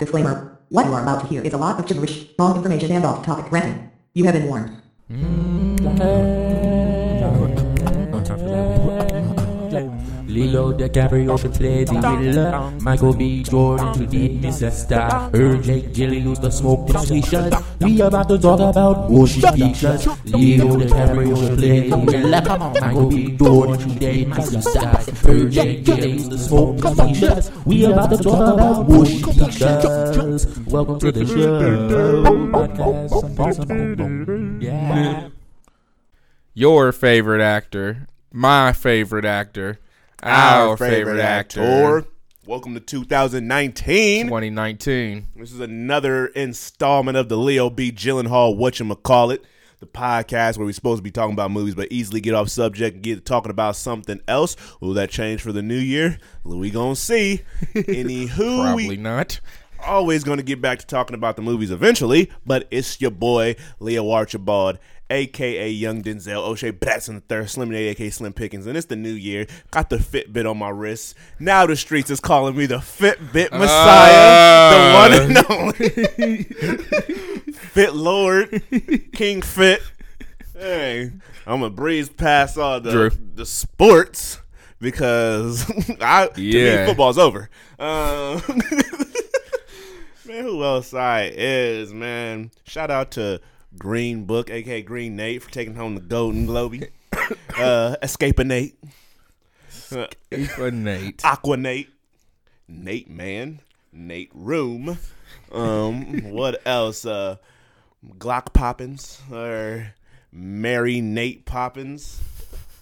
Disclaimer. What you are about to hear is a lot of gibberish, wrong information and off-topic ranting. You have been warned. Mm. Leo DiCaprio should play the villain. Michael B. Jordan should be Mr. Star. Her Jake Gyllenhaal the smoke completion. We about to talk about motion pictures. Leo DiCaprio should play the villain. Michael B. Jordan should be Mr. Star. Her Jake Gyllenhaal the smoke completion. We about to talk about motion pictures. Welcome to the show. Podcast. Yeah. your favorite actor, my favorite actor, our, favorite, actor. Welcome to 2019. 2019. This is another installment of the Leo B. Gyllenhaal Whatchamacallit, the podcast where we're supposed to be talking about movies but easily get off subject and get talking about something else. Will that change for the new year? We gonna see. Anywho, Probably we not. always gonna get back to talking about the movies eventually, but it's your boy, Leo Archibald, aka Young Denzel, O'Shea Batson the third, Slim Nate, aka Slim Pickens, and it's the new year. Got the Fitbit on my wrist. Now the streets is calling me the Fitbit Messiah, the one and only Fit Lord, King Fit. Hey, I'm gonna breeze past all the Drew. the sports because I to Yeah. me football's over. Um, man, who else I is man? Shout out to Green Book, aka Green Nate, for taking home the Golden Globe. uh, Escaping Nate, For Nate. Aqua Nate, Nate Man, Nate Room. Um, what else? Uh, Glock Poppins or Mary Nate Poppins,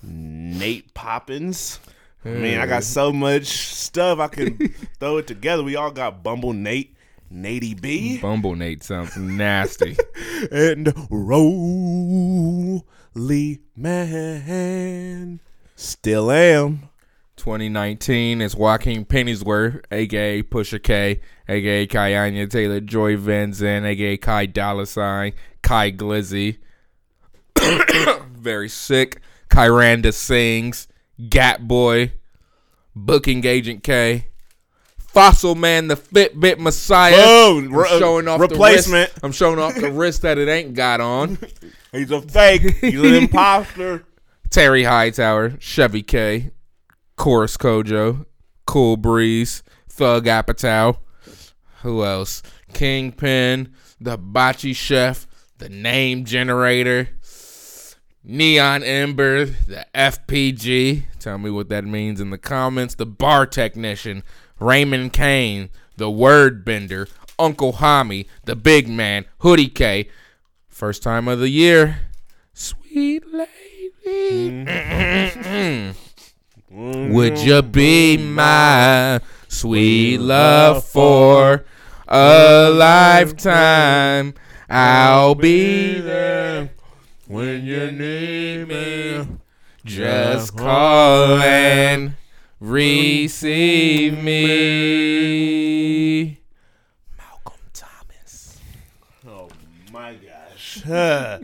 Nate Poppins. Man, I got so much stuff I can throw it together. We all got Bumble Nate, Natey B, Bumble Nate sounds nasty. and Roly Man. Still am. 2019 is Joaquin Pennyworth, aka Pusha K, aka Kayanya Taylor Joy Vincent, aka Kai Dollar Sign, Kai Glizzy. Very sick. Kyranda Sings, Gap Boy, Booking Agent K, Fossil Man, the Fitbit Messiah. Boom! I'm Re- uh, showing off replacement. The wrist. I'm showing off the wrist that it ain't got on. He's a fake. He's an imposter. Terry Hightower, Chevy K, Chorus Kojo, Cool Breeze, Thug Apatow. Who else? Kingpin, the Bocce Chef, the Name Generator, Neon Ember, the FPG. Tell me what that means in the comments. The Bar Technician, Raymond Kane, the Word Bender, Uncle Hami, the Big Man, Hoodie K. First time of the year. Sweet lady. Mm-hmm. Would you be my sweet mm-hmm. love for a lifetime? I'll be there when you need me. Just call and receive me. Malcolm Thomas. Oh my gosh.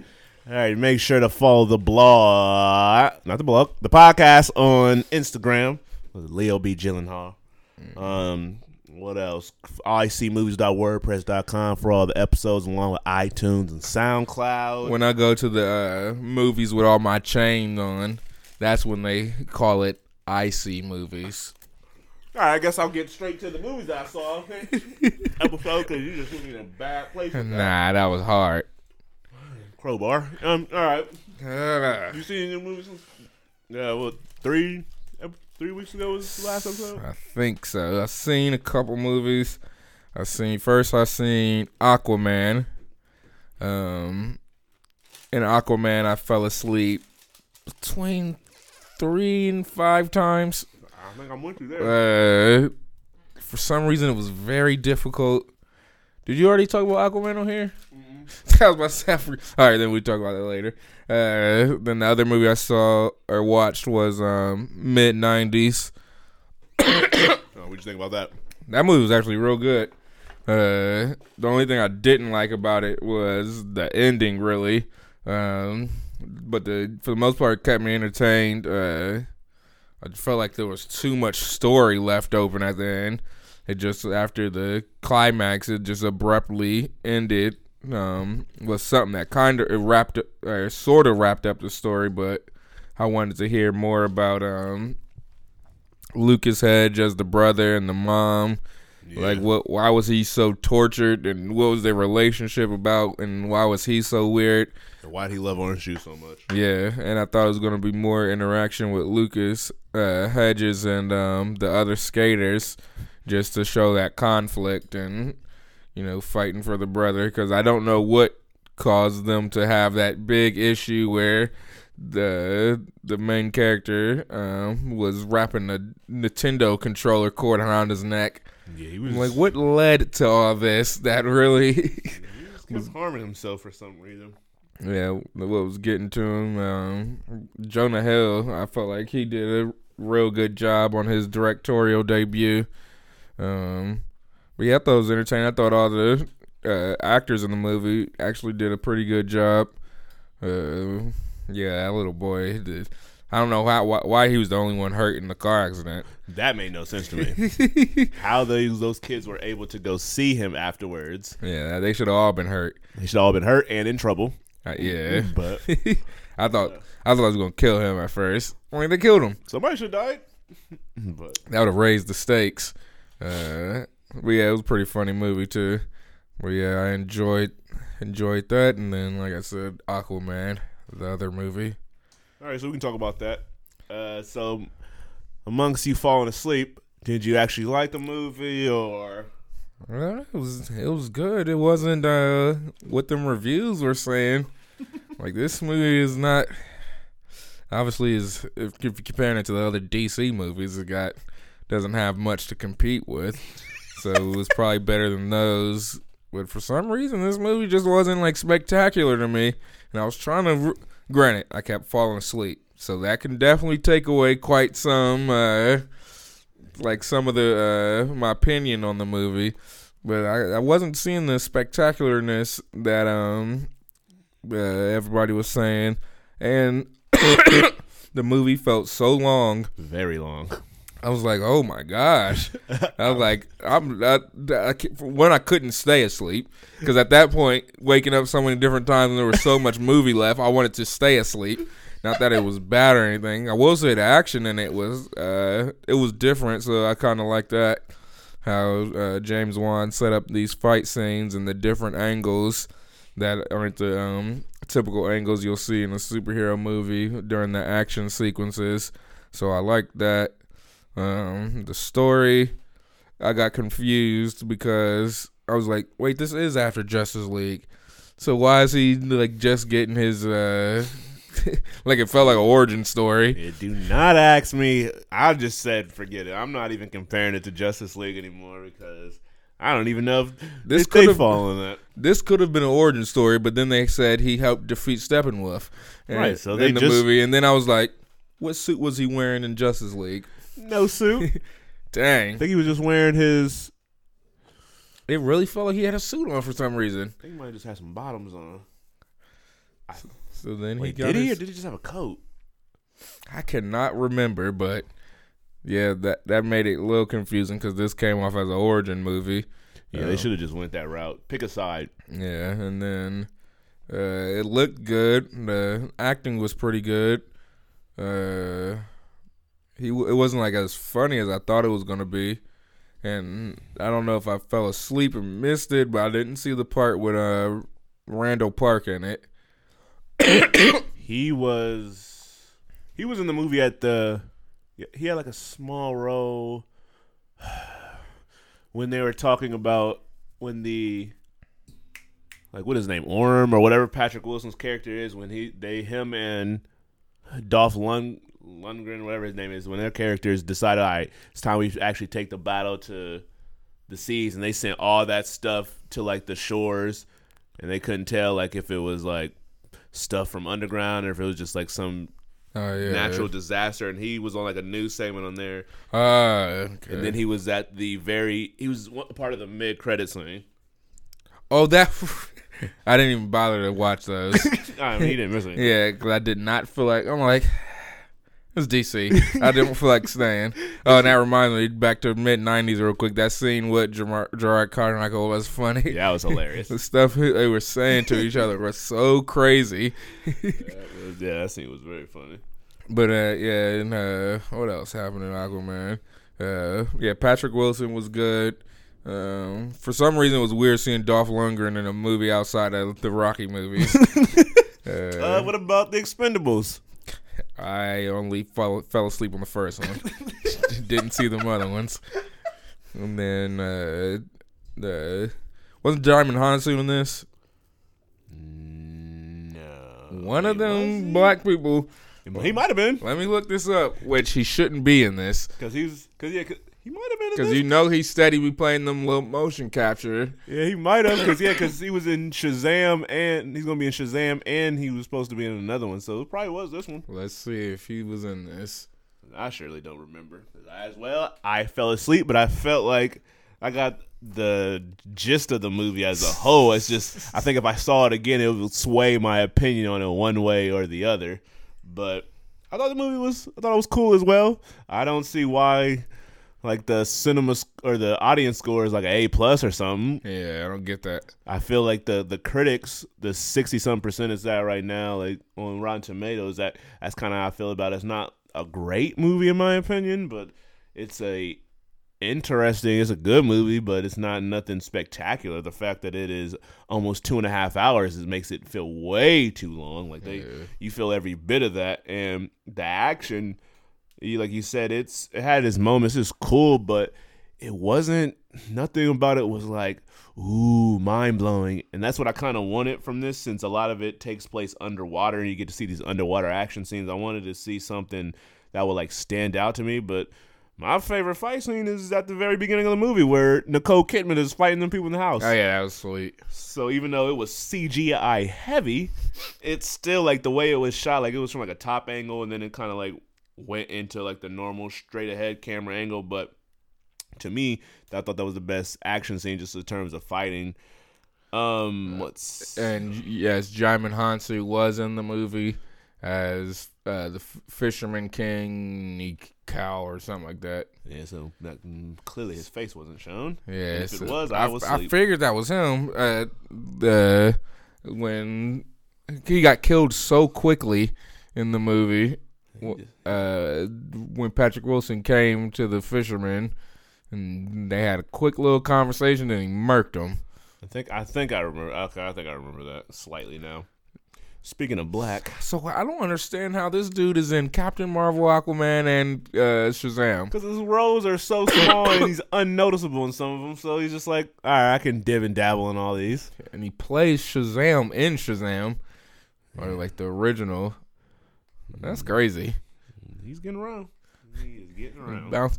All right, make sure to follow the blog, not the blog, the podcast on Instagram, with Leo B. Gyllenhaal. Um, what else? icmovies.wordpress.com for all the episodes, along with iTunes and SoundCloud. When I go to the uh, movies with all my chains on, that's when they call it icy movies. all right, I guess I'll get straight to the movies I saw episode because you just put me in a bad place. with that. Nah, that was hard. Crowbar. Um, all right. Uh, You seen any movies? Yeah, Well, three? Three weeks ago was the last episode. I think so. I've seen a couple movies. I seen first. I seen Aquaman. Um, in Aquaman, I fell asleep between three and five times. I think I'm with you there. Uh, for some reason, it was very difficult. Did you already talk about Aquaman on here? Was about to say, I. All right, then we talk about that later. Uh, then the other movie I saw or watched was um, mid '90s. oh, what you think about that? That movie was actually real good. Uh, the only thing I didn't like about it was the ending, really. Um, but the for the most part, it kept me entertained. Uh, I felt like there was too much story left open at the end. it just after the climax, it just abruptly ended. Um, was something that kind of wrapped, or sort of wrapped up the story, but I wanted to hear more about um Lucas Hedge as the brother and the mom. Like what? Why was he so tortured, and what was their relationship about, and why was he so weird? And why did he love orange juice so much? Yeah, and I thought it was gonna be more interaction with Lucas uh, Hedges and um, the other skaters, just to show that conflict and you know fighting for the brother. Because I don't know what caused them to have that big issue where the the main character um, was wrapping a Nintendo controller cord around his neck. Yeah, he was I'm like, what led to all this? That really. he was harming himself for some reason. Yeah, what was getting to him? Um, Jonah Hill, I felt like he did a real good job on his directorial debut. Um, but yeah, I thought it was entertaining. I thought all the uh, actors in the movie actually did a pretty good job. Uh, yeah, that little boy. Did, I don't know how why, why he was the only one hurt in the car accident. That made no sense to me. How those those kids were able to go see him afterwards. Yeah, they should have all been hurt. They should all been hurt and in trouble. Uh, yeah, But I thought I thought I was gonna kill him at first. I mean, they killed him. somebody should have died. but That would have raised the stakes. Uh, but yeah, it was a pretty funny movie too. But yeah, I enjoyed enjoyed that, and then like I said, Aquaman, the other movie. All right, so we can talk about that. Uh, so amongst you falling asleep, did you actually like the movie or? Well, it was it was good. It wasn't uh what them reviews were saying. like this movie is not obviously is if you're comparing it to the other DC movies, it got doesn't have much to compete with. So it was probably better than those. But for some reason, this movie just wasn't like spectacular to me. And I was trying to, granted, I kept falling asleep, so that can definitely take away quite some. Uh, like some of the uh, my opinion on the movie, but I, I wasn't seeing the spectacularness that um uh, everybody was saying, and the movie felt so long. Very long. I was like, oh my gosh! I was like, I'm I, I, one, I couldn't stay asleep because at that point, waking up so many different times and there was so much movie left, I wanted to stay asleep. Not that it was bad or anything. I will say the action in it was uh, it was different, so I kind of like that. How uh, James Wan set up these fight scenes and the different angles that aren't the um, typical angles you'll see in a superhero movie during the action sequences. So I like that. Um, the story, I got confused because I was like, wait, this is after Justice League. So why is he like just getting his uh like it felt like an origin story. Yeah, do not ask me. I just said forget it. I'm not even comparing it to Justice League anymore because I don't even know if This they fall in that. This could have been an origin story, but then they said he helped defeat Steppenwolf. in- Right, so in the just- movie, and then I was like, what suit was he wearing in Justice League? No suit. Dang. I think he was just wearing his. it really felt like he had a suit on for some reason. I think he might have just had some bottoms on. So then Wait, he got did he or did he just have a coat? I cannot remember, but yeah, that that made it a little confusing because this came off as an origin movie. Yeah, Oh. they should have just went that route. Pick a side. Yeah, and then uh, it looked good. The acting was pretty good. Uh, he it wasn't like as funny as I thought it was gonna be, and I don't know if I fell asleep and missed it, but I didn't see the part with uh Randall Park in it. He was he was in the movie at the he had like a small role when they were talking about when the like what is his name Orm or whatever Patrick Wilson's character is when he they him and Dolph Lund Lundgren whatever his name is when their characters decided all right it's time we actually take the battle to the seas and they sent all that stuff to like the shores and they couldn't tell like if it was like stuff from underground or if it was just like some Oh yeah, natural disaster and he was on like a news segment on there Ah, okay. and then he was at the very he was part of the mid credit scene oh that I didn't even bother to watch those. I mean he didn't miss it Yeah, because I did not feel like I'm like, It's DC. I didn't feel like staying. Oh, and that reminds me, back to mid '90s real quick. That scene with Jerrod, Jerrod Carmichael was funny. Yeah, that was hilarious. the stuff they were saying to each other was so crazy. yeah, that scene was very funny. But uh, yeah, and uh, what else happened in Aquaman? Uh, yeah, Patrick Wilson was good. Um, for some reason, it was weird seeing Dolph Lundgren in a movie outside of the Rocky movies. Uh, what about the Expendables? I only fell, fell asleep on the first one. Didn't see the other ones. And then uh, the wasn't Djimon Hounsou in this? No. One of them black people. He might have been Let me look this up. Which he shouldn't be in this because he was because yeah 'cause he might have been in because you know he's steady be playing them little motion capture. yeah, he might have because yeah, because he was in Shazam and he's gonna be in Shazam and he was supposed to be in another one, so it probably was this one. Let's see if he was in this. I surely don't remember. As well, I fell asleep, but I felt like I got the gist of the movie as a whole. It's just I think if I saw it again, it would sway my opinion on it one way or the other. But I thought the movie was I thought it was cool as well. I don't see why like the cinema sc- or the audience score is like an A plus or something. Yeah, I don't get that. I feel like the the critics, the sixty some percent is that right now, like on Rotten Tomatoes, that that's kind of how I feel about it. It's not a great movie in my opinion, but it's a interesting. It's a good movie, but it's not nothing spectacular. The fact that it is almost two and a half hours it makes it feel way too long. Like they, you feel every bit of that, and the action, like you said, it's it had its moments. It's cool, but it wasn't. Nothing about it was like ooh mind blowing, and that's what I kind of wanted from this. Since a lot of it takes place underwater, and you get to see these underwater action scenes, I wanted to see something that would like stand out to me, but. My favorite fight scene is at the very beginning of the movie where Nicole Kidman is fighting them people in the house. Oh yeah, that was sweet. So even though it was CGI heavy, it's still like the way it was shot, like it was from like a top angle and then it kind of like went into like the normal straight ahead camera angle. But to me, I thought that was the best action scene just in terms of fighting. Um, what's And yes, Djimon Hounsou was in the movie as uh, the f- Fisherman King Nikau or something like that. yeah? So that, mm, clearly his face wasn't shown. Yeah, if it was, I, was. I figured that was him. Uh, the when he got killed so quickly in the movie, uh, when Patrick Wilson came to the fisherman, and they had a quick little conversation, and he murked him. I think I think I remember. Okay, I think I remember that slightly now. Speaking of black, So I don't understand how this dude is in Captain Marvel, Aquaman, and uh, Shazam. because his roles are so small and he's unnoticeable in some of them, so he's just like, all right, I can dib and dabble in all these. and he plays Shazam in Shazam, or like the original. That's crazy. He's getting around. He is getting around. Bounce.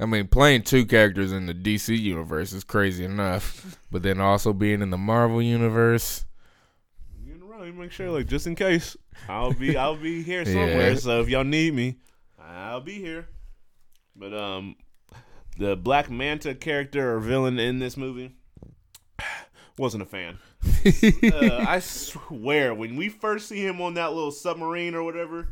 I mean, playing two characters in the DC universe is crazy enough, but then also being in the Marvel universe, Getting around. You make sure, like, just in case, I'll be, I'll be here somewhere. Yeah. So if y'all need me, I'll be here. But um, the Black Manta character or villain in this movie wasn't a fan. Uh, I swear, when we first see him on that little submarine or whatever,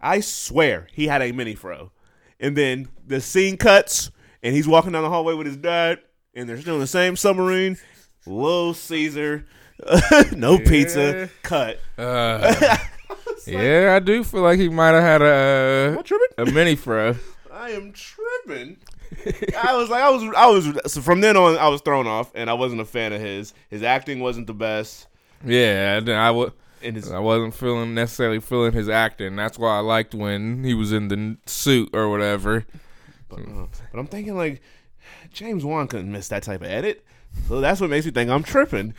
I swear he had a mini fro. And then the scene cuts, and he's walking down the hallway with his dad, and they're still in the same submarine. Little Caesar, no pizza, cut. uh, yeah, I do feel like he might have had I a a mini fro. I am tripping. I was like, I was, I was. So from then on, I was thrown off, and I wasn't a fan of his. His acting wasn't the best, Yeah, then I would. his I wasn't feeling necessarily feeling his acting. That's why I liked when he was in the suit or whatever. But, uh, but I'm thinking like James Wan couldn't miss that type of edit. So that's what makes me think I'm tripping.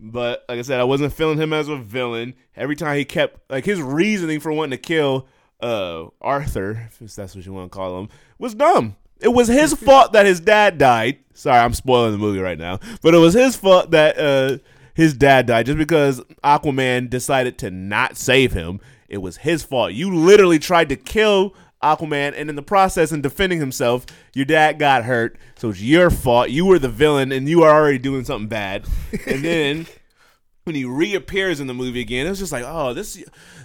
But like I said, I wasn't feeling him as a villain. Every time he kept like his reasoning for wanting to kill uh Arthur, if that's what you want to call him, was dumb. It was his fault that his dad died. Sorry, I'm spoiling the movie right now. But it was his fault that uh his dad died just because Aquaman decided to not save him. It was his fault. You literally tried to kill Aquaman, and in the process, in defending himself, your dad got hurt. So it's your fault. You were the villain, and you were already doing something bad. And then when he reappears in the movie again, it was just like, oh, this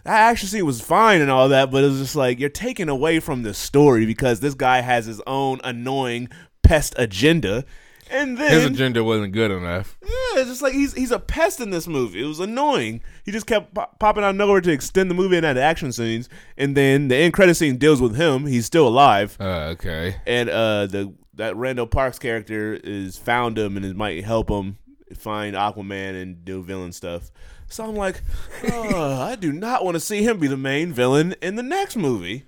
that action scene was fine and all that, but it was just like you're taken away from the story because this guy has his own annoying pest agenda. And then His agenda wasn't good enough. yeah, it's just like he's he's a pest in this movie. It was annoying. He just kept pop- popping out of nowhere to extend the movie and add action scenes, and then the end credit scene deals with him. He's still alive, Uh, okay. and uh, the that Randall Parks character is found him and it might help him find Aquaman and do villain stuff. So I'm like, oh, I do not want to see him be the main villain in the next movie.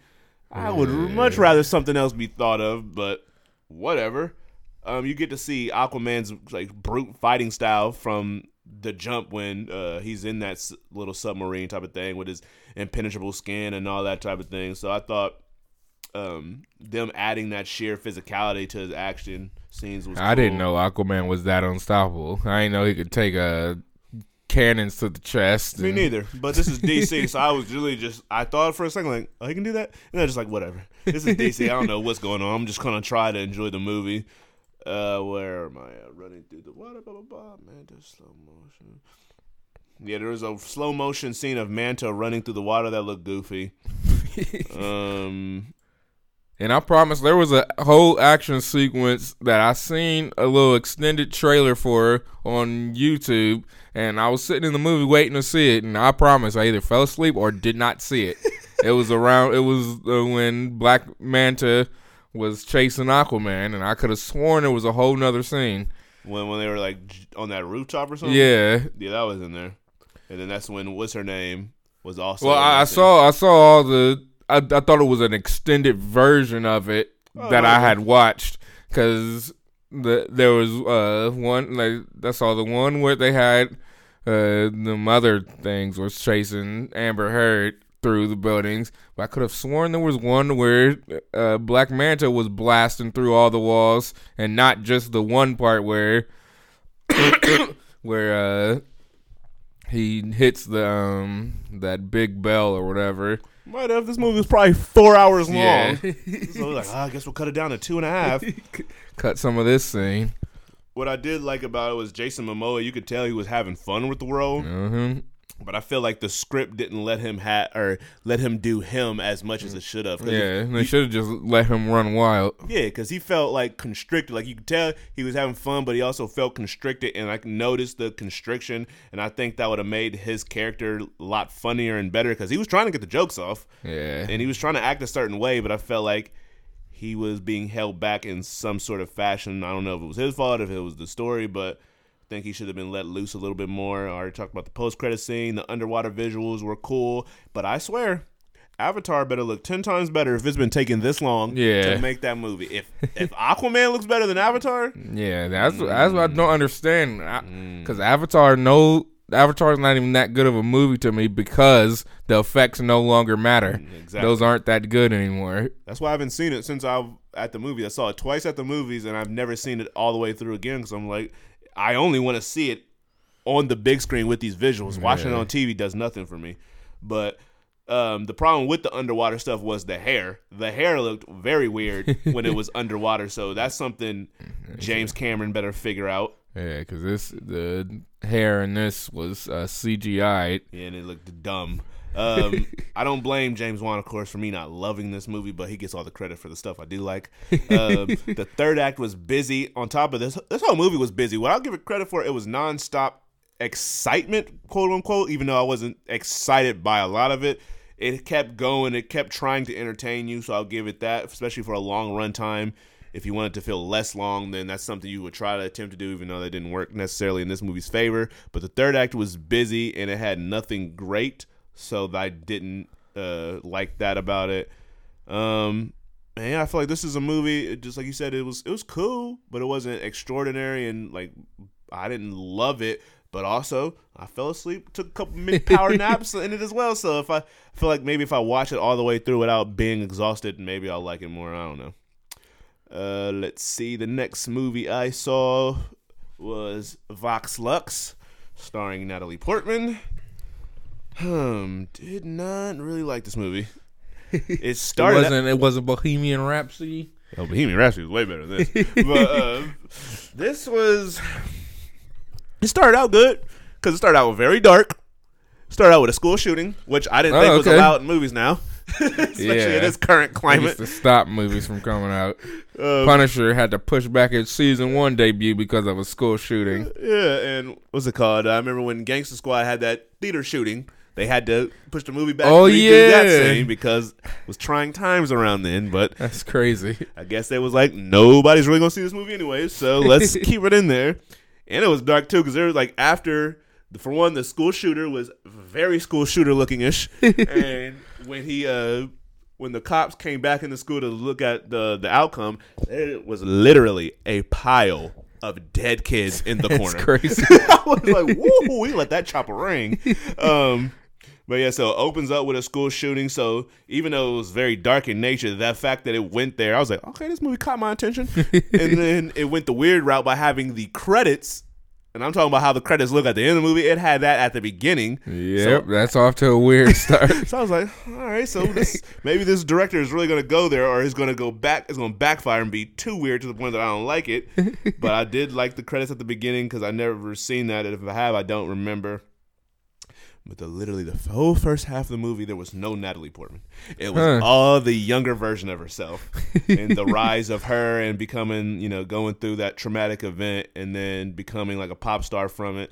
I would much rather something else be thought of, but whatever. Um, you get to see Aquaman's like brute fighting style from the jump when uh, he's in that s- little submarine type of thing with his impenetrable skin and all that type of thing. So I thought um, them adding that sheer physicality to his action scenes was. I didn't know Aquaman was that unstoppable. I didn't know he could take uh, cannons to the chest. Me and- neither. But this is DC, so I was really just I thought for a second like, oh, he can do that, and then just like whatever. This is DC. I don't know what's going on. I'm just gonna try to enjoy the movie. Uh, where am I at? Running through the water, blah blah blah. Manta slow motion. Yeah, there was a slow motion scene of Manta running through the water that looked goofy. um, And I promise there was a whole action sequence that I seen a little extended trailer for on YouTube, and I was sitting in the movie waiting to see it, and I promise I either fell asleep or did not see it. it was around. It was uh, when Black Manta was chasing Aquaman, and I could have sworn it was a whole nother scene. when when they were like on that rooftop or something. Yeah. yeah, that was in there. And then that's when what's her name was also. Well, I, I saw I saw all the. I, I thought it was an extended version of it that I okay. had watched because the there was uh one like that's all the one where they had uh the mother things was chasing Amber Heard through the buildings. But I could have sworn there was one where uh Black Manta was blasting through all the walls and not just the one part where where uh he hits the um that big bell or whatever. Might have. This movie was probably four hours long. Yeah. so like, "Ah, I guess we'll cut it down to two and a half. Cut some of this scene. what I did like about it was Jason Momoa. You could tell he was having fun with the role, hmm but I feel like the script didn't let him ha- or let him do him as much as it should have. Yeah, he- they should have just let him run wild. Yeah, because he felt like constricted. Like you could tell he was having fun, but he also felt constricted, and I can notice the constriction. And I think that would have made his character a lot funnier and better because he was trying to get the jokes off, Yeah, and he was trying to act a certain way. But I felt like he was being held back in some sort of fashion. I don't know if it was his fault, if it was the story, but think he should have been let loose a little bit more. I already talked about the post credit scene. The underwater visuals were cool, but I swear. Avatar better look ten times better if it's been taking this long Yeah. to make that movie. If if Aquaman looks better than Avatar, yeah. That's that's what I don't understand. Because mm. Avatar, no, Avatar's not even that good of a movie to me because the effects no longer matter. Mm, exactly. Those aren't that good anymore. That's why I haven't seen it since I at the movie. I saw it twice at the movies, and I've never seen it all the way through again because I'm like, I only want to see it on the big screen with these visuals. Watching it on TV does nothing for me. But um, the problem with the underwater stuff was the hair. The hair looked very weird when it was underwater. So that's something James Cameron better figure out. Yeah, because this the hair in this was uh, CGI. Yeah, and it looked dumb. Um, I don't blame James Wan, of course, for me not loving this movie, but he gets all the credit for the stuff I do like. Um, the third act was busy. On top of this, this whole movie was busy. What I'll give it credit for, it was nonstop excitement, quote unquote. Even though I wasn't excited by a lot of it, it kept going. It kept trying to entertain you. So I'll give it that, especially for a long runtime. If you wanted to feel less long, then that's something you would try to attempt to do, even though that didn't work necessarily in this movie's favor. But the third act was busy and it had nothing great, so I didn't uh, like that about it. Um, and yeah, I feel like this is a movie. Just like you said, it was it was cool, but it wasn't extraordinary, and like I didn't love it. But also, I fell asleep, took a couple mid power naps in it as well. So if I, I feel like maybe if I watch it all the way through without being exhausted, maybe I'll like it more. I don't know. Uh, let's see. The next movie I saw was Vox Lux, starring Natalie Portman. Hmm, did not really like this movie. It It started. wasn't. It wasn't Bohemian Rhapsody. Oh, Bohemian Rhapsody was way better than this. but uh, this was. It started out good. because it started out very dark. Started out with a school shooting, which I didn't Oh, think was allowed in movies now, especially Yeah. in this current climate. to stop movies from coming out. Um, Punisher had to push back its season one debut because of a school shooting. Yeah, and what's it called? I remember when Gangster Squad had that theater shooting. They had to push the movie back. Oh, and redo that yeah. scene because it was trying times around then. But That's crazy. I guess they was like, nobody's really gonna see this movie anyway, so let's keep it in there. And it was dark too because there was like after, for one, the school shooter was very school shooter looking ish, and when he uh when the cops came back into school to look at the the outcome, there was literally a pile of dead kids in the It's corner. crazy. I was like, woo, we let that chopper ring. Um, but yeah, so it opens up with a school shooting. So even though it was very dark in nature, that fact that it went there, I was like, okay, this movie caught my attention. and then it went the weird route by having the credits. And I'm talking about how the credits look at the end of the movie. It had that at the beginning. Yep, that's off to a weird start. So I was like, all right, so this, maybe this director is really going to go there, or he's going to go back, It's going to backfire and be too weird to the point that I don't like it. but I did like the credits at the beginning because I never seen that. And if I have, I don't remember. But the literally the whole first half of the movie, there was no Natalie Portman. It was Huh. all the younger version of herself, and the rise of her, and becoming, you know, going through that traumatic event, and then becoming like a pop star from it.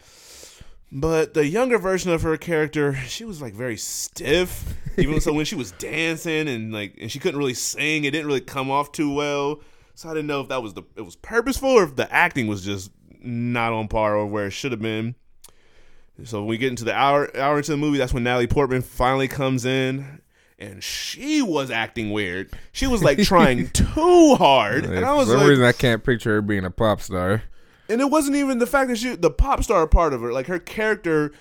But the younger version of her character, she was like very stiff. Even so, when she was dancing and like, and she couldn't really sing, it didn't really come off too well. So I didn't know if that was the it was purposeful or if the acting was just not on par or where it should have been. So when we get into the hour hour into the movie, that's when Natalie Portman finally comes in, and she was acting weird. She was like trying too hard, and I For was some like, reason, I can't picture her being a pop star. and it wasn't even the fact that she the pop star part of her like her character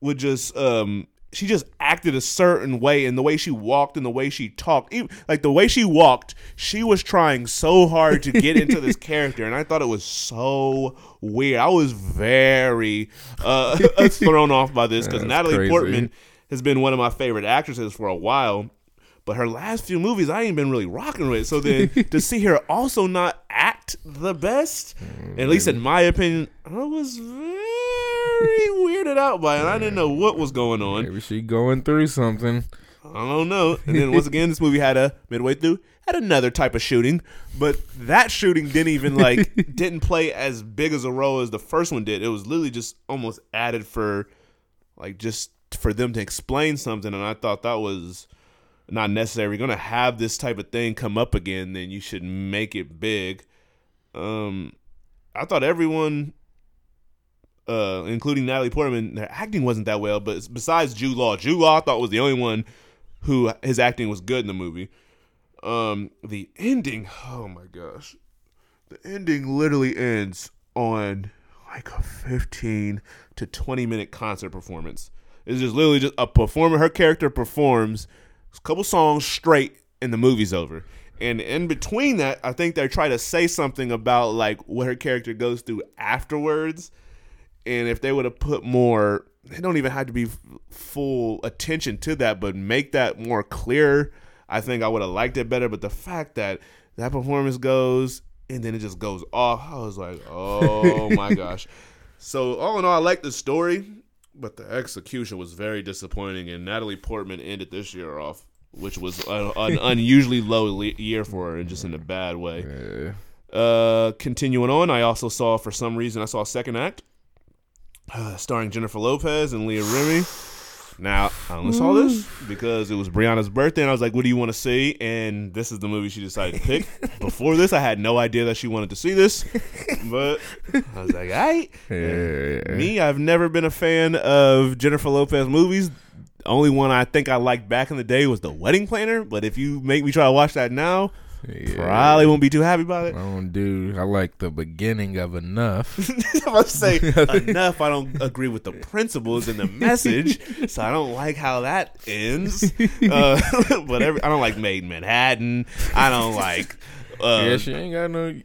would just um she just acted a certain way and the way she walked and the way she talked even, like the way she walked she was trying so hard to get into this character and i thought it was so weird i was very uh thrown off by this because natalie crazy. portman has been one of my favorite actresses for a while but her last few movies, I ain't been really rocking with. So then to see her also not act the best, at least in my opinion, I was very weirded out by it. I didn't know what was going on. Maybe she going through something. I don't know. And then once again, this movie had a midway through had another type of shooting, but that shooting didn't even like didn't play as big as a role as the first one did. It was literally just almost added for like just for them to explain something, and I thought that was not necessary. You're gonna have this type of thing come up again, then you should make it big. Um, I thought everyone, uh, including Natalie Portman, their acting wasn't that well. But besides Jude Law, Jude Law I thought was the only one who his acting was good in the movie. Um, the ending, oh my gosh, the ending literally ends on like a 15 to 20 minute concert performance. It's just literally just a performer. Her character performs a couple songs straight, and the movie's over. And in between that, I think they try to say something about like what her character goes through afterwards. And if they would have put more, they don't even have to be full attention to that, but make that more clear. I think I would have liked it better. But the fact that that performance goes and then it just goes off, I was like, oh my gosh. So all in all, I like the story, but the execution was very disappointing. And Natalie Portman ended this year off, which was an unusually low le- year for her, and just in a bad way. Uh, continuing on, I also saw for some reason I saw a second act, uh, starring Jennifer Lopez and Leah Remy. Now I only saw this because it was Brianna's birthday, and I was like, "What do you want to see?" And this is the movie she decided to pick. Before this, I had no idea that she wanted to see this, but I was like, "All right." Yeah. Me, I've never been a fan of Jennifer Lopez movies. The only one I think I liked back in the day was The Wedding Planner. But if you make me try to watch that now, Yeah. probably won't be too happy about it. I don't do. I like the beginning of enough. I'm about to say enough. I don't agree with the principles and the message, so I don't like how that ends. Uh, but every, I don't like Maid in Manhattan. I don't like. Uh, yeah, she ain't got no.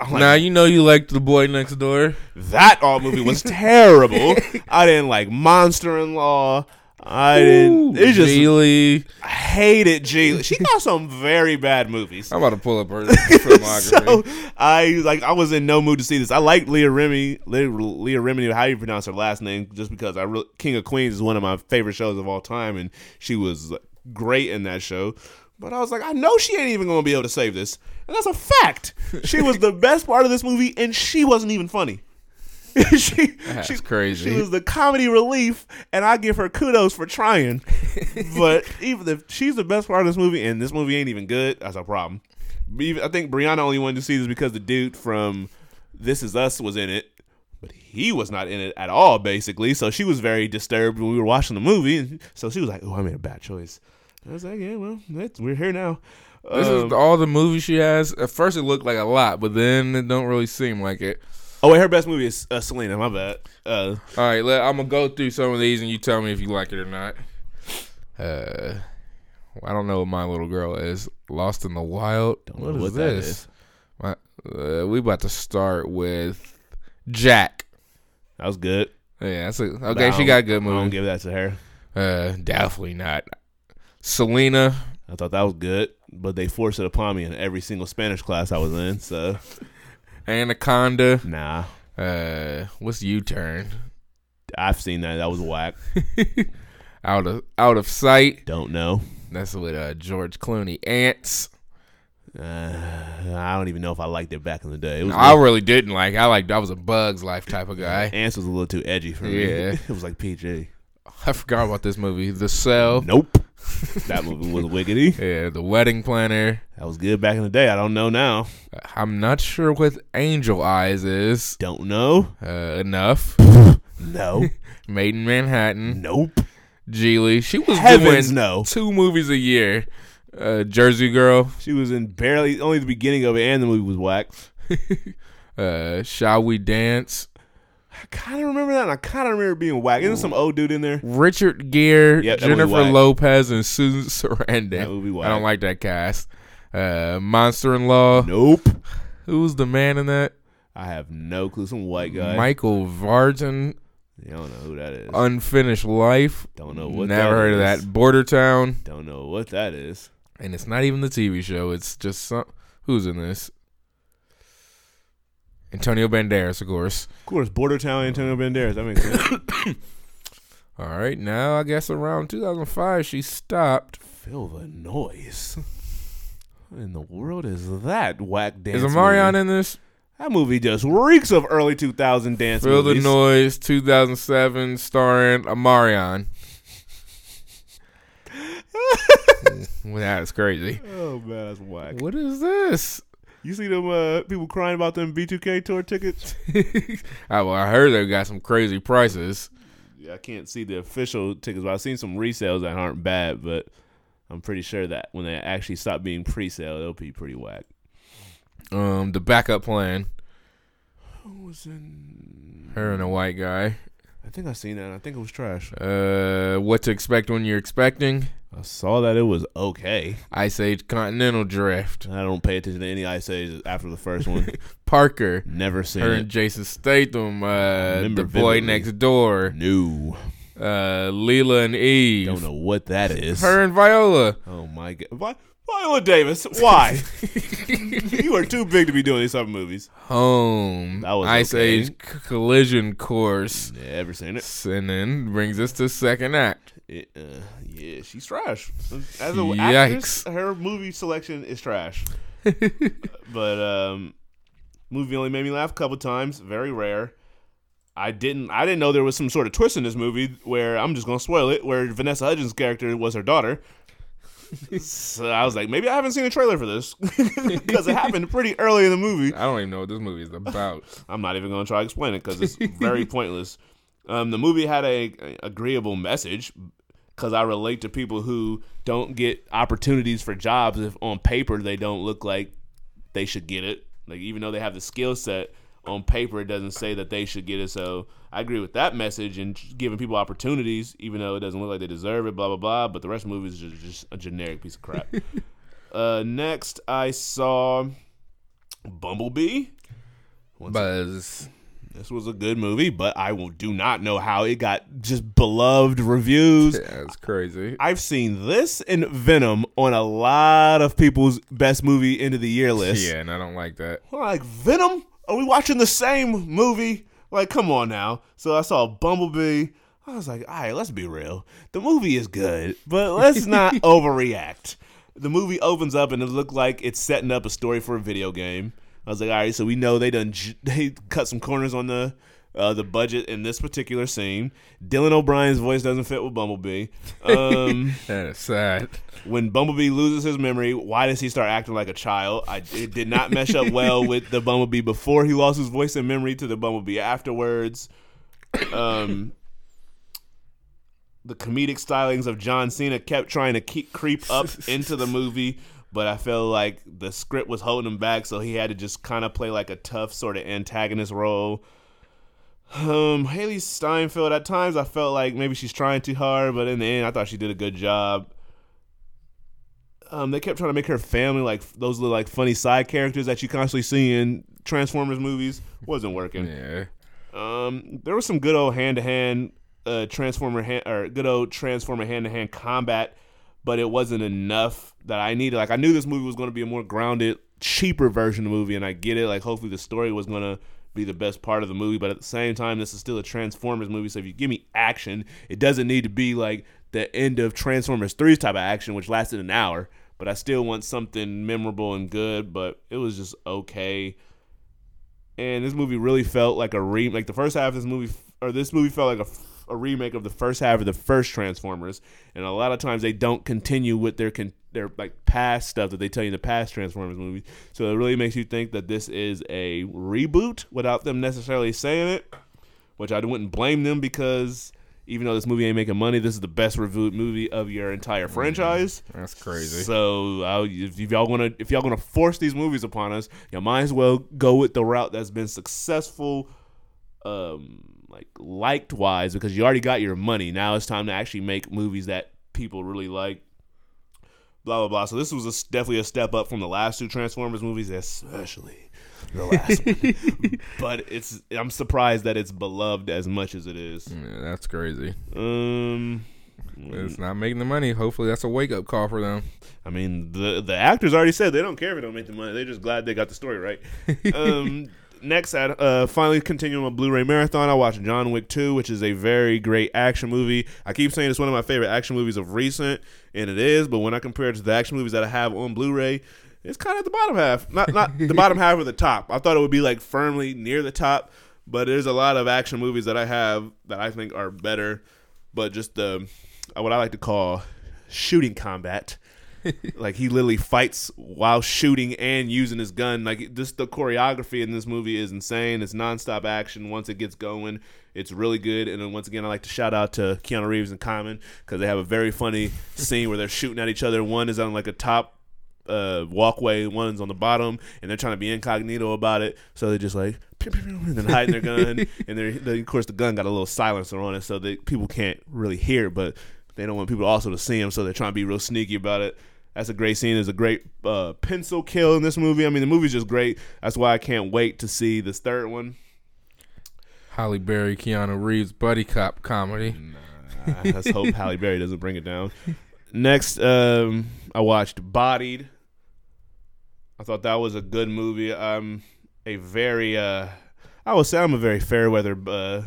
Like, Now you know you liked the boy next door. that all movie was terrible. I didn't like Monster in Law. I didn't. It's just Gigli. I hated G. She got some very bad movies. I'm about to pull up her filmography. so I like I was in no mood to see this. I like Leah Remy, Leah, Leah Remini, how you pronounce her last name, just because I re- King of Queens is one of my favorite shows of all time, and she was great in that show. But I was like, I know she ain't even gonna be able to save this, and that's a fact. She was the best part of this movie, and she wasn't even funny. she, That's she, crazy. She was the comedy relief, and I give her kudos for trying. but even if she's the best part of this movie, and this movie ain't even good, that's a problem. Even- I think Brianna only wanted to see this because the dude from This Is Us was in it, but he was not in it at all, basically. So she was very disturbed when we were watching the movie, so she was like, "Oh, I made a bad choice." I was like, "Yeah, well, that's, we're here now." This Um, is all the movies she has. At first, it looked like a lot, but then it don't really seem like it. Oh, wait, her best movie is uh, Selena. My bad. Uh, All right, let, I'm gonna go through some of these, and you tell me if you like it or not. Uh, I don't know what my little girl is. Lost in the Wild. what is what this? is. My, uh, we about to start with Jack. that was good. Yeah, that's a, okay. She got a good I don't movie. give that to her. Uh, definitely not. Selena. I thought that was good, but they forced it upon me in every single Spanish class I was in. So Anaconda. nah, Uh, what's U Turn? I've seen that. That was whack. Out of out of sight. Don't know. That's with uh, George Clooney. Antz. Uh, I don't even know if I liked it back in the day. It was I really didn't like. I like. I was a Bugs Life type of guy. Antz was a little too edgy for me. Yeah. it was like PG. I forgot about this movie. The Cell. Nope. that movie was wiggity. Yeah, The Wedding Planner. That was good back in the day. I don't know now. I'm not sure what Angel Eyes is. Don't know. Uh, enough. No. Maid in Manhattan. nope. Gigli. She was Heavens doing no. two movies a year. Uh, Jersey Girl. She was in barely only the beginning of it, and the movie was whack. Uh, Shall We Dance? I kind of remember that, and I kind of remember being whack. Isn't some old dude in there? Richard Gere, Yep, Jennifer. Lopez, and Susan Sarandon. I don't like that cast. Uh, Monster in Law. Nope. Who's the man in that? I have no clue. Some white guy. Michael Vartan. You don't know who that is. Unfinished Life. don't know what. Never heard of that. Border Town. Don't know what that is. And it's not even the TV show. It's just some. Who's in this? Antonio Banderas, of course. Of course, Border Town, Antonio Banderas. That makes sense. All right, now I guess around 2005 she stopped. Feel the noise. What in the world is that whack dance? Is Omarion in this? That movie just reeks of early 2000 dance Feel the. Noise, 2007, starring Omarion. well, that's crazy. Oh man, that's whack. What is this? You see them uh, people crying about them B2K tour tickets? oh, well, I heard they got some crazy prices. Yeah, I can't see the official tickets, but I've seen some resales that aren't bad. But I'm pretty sure that when they actually stop being pre-sale, they'll be pretty whack. Um, the backup plan. Who was in? Her and a white guy. I think I seen that. I think it was trash. Uh, what to expect when you're expecting? I saw that it was okay. Ice Age Continental Drift. I don't pay attention to any Ice Age after the first one. Parker. Never seen Her it. and Jason Statham. Uh, the boy vividly. next door. No, Uh, Lila and Eve. don't know what that is. Her and Viola. Oh my god, Vi- Viola Davis. Why? you are too big to be doing these type of movies. Home. That was Ice okay. Age Collision Course. Never seen it. And then brings us to second act. It, uh, yeah, she's trash. As a Yikes. actress, her movie selection is trash. but um, movie only made me laugh a couple times. Very rare. I didn't. I didn't know there was some sort of twist in this movie where I'm just gonna spoil it. Where Vanessa Hudgens' character was her daughter. so I was like, maybe I haven't seen a trailer for this because it happened pretty early in the movie. I don't even know what this movie is about. I'm not even going to try to explain it because it's very pointless. Um, the movie had a, a agreeable message because I relate to people who don't get opportunities for jobs if on paper they don't look like they should get it. Like even though they have the skill set on paper, it doesn't say that they should get it. So I agree with that message and giving people opportunities, even though it doesn't look like they deserve it. Blah blah blah. But the rest of the movie is just, just a generic piece of crap. uh, next, I saw Bumblebee. Once Buzz. This was a good movie, but I will, do not know how it got just beloved reviews. Yeah, it's crazy. I've seen this and Venom on a lot of people's best movie end of the year list. Yeah, and I don't like that. Like Venom? Are we watching the same movie? Like, come on now. So I saw Bumblebee. I was like, all right, let's be real. The movie is good, but let's not overreact. The movie opens up and it looked like it's setting up a story for a video game. I was like, all right, so we know they done j- they cut some corners on the uh, the budget in this particular scene. Dylan O'Brien's voice doesn't fit with Bumblebee. Um, That is sad. when Bumblebee loses his memory, why does he start acting like a child? I, it did not mesh up well with the Bumblebee before he lost his voice and memory to the Bumblebee afterwards. Um, the comedic stylings of John Cena kept trying to keep creep up into the movie, but I felt like the script was holding him back, so he had to just kind of play like a tough sort of antagonist role. Um, Hailee Steinfeld. At times, I felt like maybe she's trying too hard, but in the end, I thought she did a good job. Um, they kept trying to make her family like those little like funny side characters that you constantly see in Transformers movies. Wasn't working. Yeah. Um, there was some good old hand to hand uh Transformer hand or good old Transformer hand to hand combat, but it wasn't enough that I needed. Like I knew this movie was going to be a more grounded, cheaper version of the movie, and I get it. Like hopefully the story was going to be the best part of the movie, but at the same time, this is still a Transformers movie. So if you give me action, it doesn't need to be like the end of Transformers 3's type of action, which lasted an hour. But I still want something memorable and good. But it was just okay and this movie really felt like a re like the first half of this movie or this movie felt like a, a remake of the first half of the first Transformers and a lot of times they don't continue with their con- their like past stuff that they tell you in the past Transformers movies. So it really makes you think that this is a reboot without them necessarily saying it which I wouldn't blame them because even though this movie ain't making money this is the best reboot movie of your entire franchise. That's crazy. so uh, if, if y'all gonna if y'all gonna force these movies upon us, you might as well go with the route that's been successful, um, like liked wise, because you already got your money. Now it's time to actually make movies that people really like. Blah blah blah. So this was a, definitely a step up from the last two Transformers movies, especially the last one. But it's I'm surprised that it's beloved as much as it is. Yeah, that's crazy. Um. It's not making the money. Hopefully, that's a wake up call for them. I mean, the the actors already said they don't care if they don't make the money. They're just glad they got the story right. um, next, at uh, finally continuing my Blu-ray marathon, I watched John Wick 2, which is a very great action movie. I keep saying it's one of my favorite action movies of recent, and it is. But when I compare it to the action movies that I have on Blu-ray, it's kind of at the bottom half. Not not the bottom half of the top. I thought it would be like firmly near the top, but there's a lot of action movies that I have that I think are better. But just the what I like to call shooting combat. Like he literally fights while shooting and using his gun. Like just the choreography in this movie is insane. It's nonstop action. Once it gets going, it's really good. And then once again, I like to shout out to Keanu Reeves and Common because they have a very funny scene where they're shooting at each other. One is on like a top uh, walkway, one's on the bottom, and they're trying to be incognito about it. So they're just like and then hiding their gun. and they're, they, of course, the gun got a little silencer on it, so that people can't really hear, but they don't want people also to see them, so they're trying to be real sneaky about it. That's a great scene. There's a great uh, pencil kill in this movie. I mean, the movie's just great. That's why I can't wait to see this third one. Halle Berry, Keanu Reeves, buddy cop comedy. Uh, let's hope Halle Berry doesn't bring it down. Next, um, I watched Bodied. I thought that was a good movie. I'm a very, uh, I would say I'm a very fair weather uh,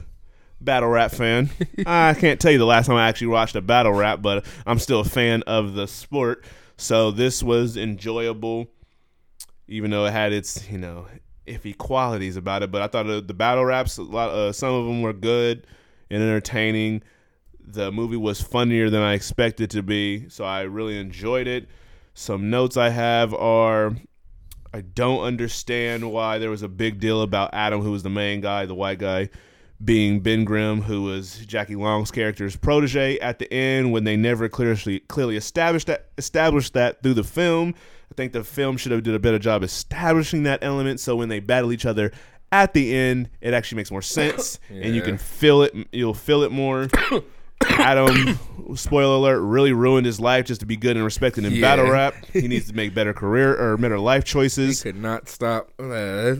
battle rap fan. I can't tell you the last time I actually watched a battle rap, but I'm still a fan of the sport. So this was enjoyable, even though it had its, you know, iffy qualities about it. But I thought the battle raps, a lot, uh, some of them were good and entertaining. The movie was funnier than I expected to be, so I really enjoyed it. Some notes I have are I don't understand why there was a big deal about Adam, who was the main guy, the white guy, being Behn Grymm, who was Jackie Long's character's protege at the end when they never clearly clearly established that established that through the film. I think the film should have did a better job establishing that element so when they battle each other at the end, it actually makes more sense and you can feel it you'll feel it more. Adam, spoiler alert, really ruined his life just to be good and respected in Yeah. battle rap. He needs to make better career or better life He choices. could not stop uh,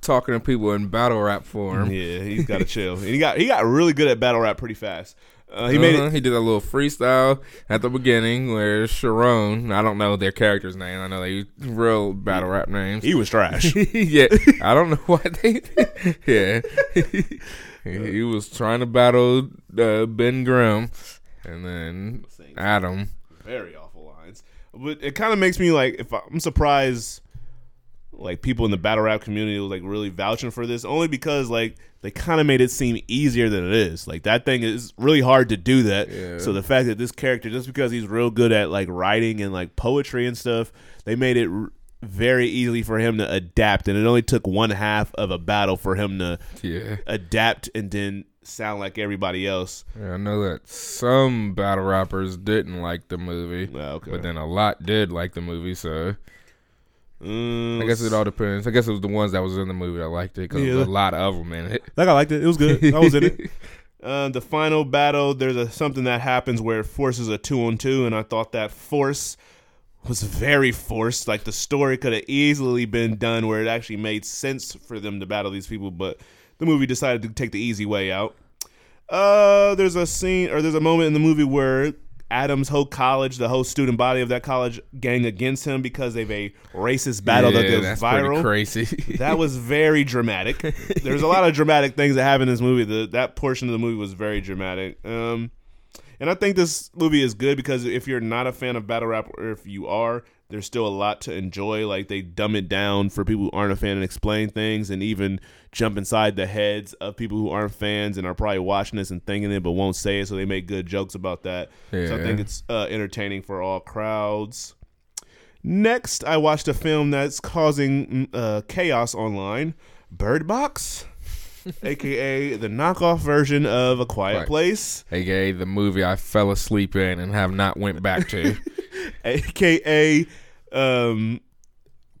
talking to people in battle rap form. Yeah, he's got to chill. And he got he got really good at battle rap pretty fast. Uh, he made Uh-huh. it. He did a little freestyle at the beginning where Sharon, I don't know their character's name. I know they real battle rap names. He was trash. yeah, I don't know why they. yeah, he, he was trying to battle uh, Behn Grymm, and then Adam. very awful lines. But it kind of makes me like if I, I'm surprised, like people in the battle rap community was like really vouching for this, only because like they kind of made it seem easier than it is. Like that thing is really hard to do that. Yeah. So the fact that this character, just because he's real good at like writing and like poetry and stuff, they made it. R- very easily for him to adapt, and it only took one half of a battle for him to Yeah. adapt and then sound like everybody else. yeah, I know that some battle rappers didn't like the movie, Well, okay. but then a lot did like the movie. So Mm, I guess it all depends. I guess it was the ones that was in the movie that liked it because Yeah. was a lot of them in it. Like I liked it. It was good. I was in it. Uh, the final battle, there's a something that happens where it forces a two on two, and I thought that force was very forced. Like the story could have easily been done where it actually made sense for them to battle these people, but the movie decided to take the easy way out. Uh, there's a scene or there's a moment in the movie where Adam's whole college, the whole student body of that college, gang against him because of a racist battle that yeah, goes that's viral. crazy. That was very dramatic. There's a lot of dramatic things that happen in this movie. The, that portion of the movie was very dramatic. Um, and I think this movie is good because if you're not a fan of battle rap, or if you are, there's still a lot to enjoy. Like they dumb it down for people who aren't a fan and explain things, and even jump inside the heads of people who aren't fans and are probably watching this and thinking it but won't say it. So they make good jokes about that. So I think it's uh, entertaining for all crowds. Next, I watched a film that's causing mm, uh, chaos online Bird Box, aka the knockoff version of A Quiet Right. Place, aka the movie I fell asleep in and have not went back to. aka um,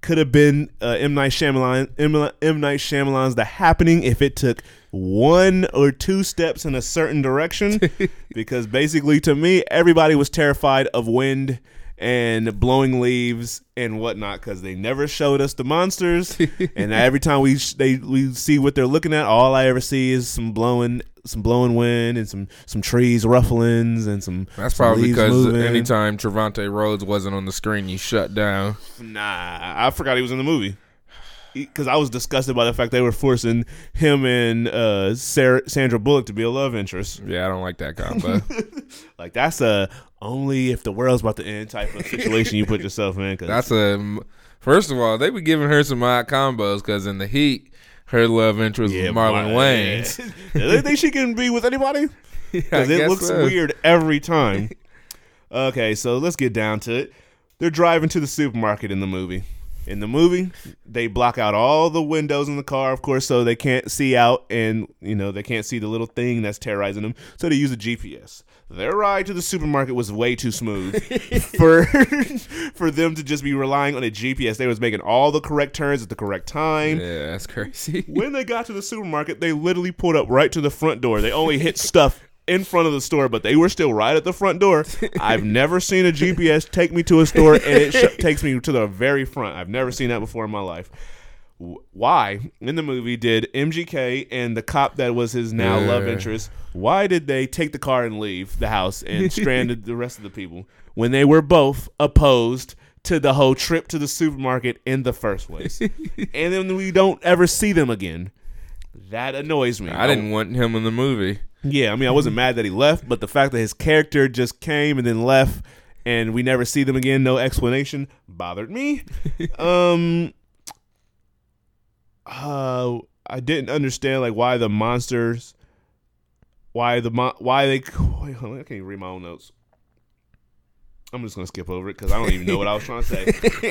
could have been uh, M Night Shyamalan, M, M Night Shyamalan's The Happening if it took one or two steps in a certain direction. because basically, to me, everybody was terrified of wind and blowing leaves and whatnot because they never showed us the monsters. and every time we sh- they we see what they're looking at, all I ever see is some blowing some blowing wind and some some trees ruffling and some That's some probably because moving. anytime Trevante Rhodes wasn't on the screen, you shut down. Nah, I forgot he was in the movie. Because I was disgusted by the fact they were forcing him and uh, Sarah, Sandra Bullock to be a love interest. Yeah, I don't like that combo. Like that's a only if the world's about to end type of situation you put yourself in. Cause That's a first of all, they were giving her some odd combos because in the Heat, her love interest was Marlon. Wayans. Do they think she can be with anybody? Because it looks so. weird every time. okay, so let's get down to it. They're driving to the supermarket in the movie. In the movie, they block out all the windows in the car, of course, so they can't see out and, you know, they can't see the little thing that's terrorizing them. So they use a GPS. Their ride to the supermarket was way too smooth for for them to just be relying on a GPS. They was making all the correct turns at the correct time Yeah, that's crazy. when they got to the supermarket, they literally pulled up right to the front door. They only hit stuff in front of the store, but they were still right at the front door. I've never seen a GPS take me to a store and it sh- takes me to the very front. I've never seen that before in my life. Why in the movie did MGK and the cop that was his now love interest? Why did they take the car and leave the house and stranded the rest of the people when they were both opposed to the whole trip to the supermarket in the first place? and then we don't ever see them again. That annoys me. I didn't want him in the movie. Yeah, I mean, I wasn't mad that he left, but the fact that his character just came and then left, and we never see them again, no explanation, bothered me. um, uh, I didn't understand like why the monsters, why the mon- why they. Wait, I can't even read my own notes. I'm just gonna skip over it because I don't even know what I was trying to say.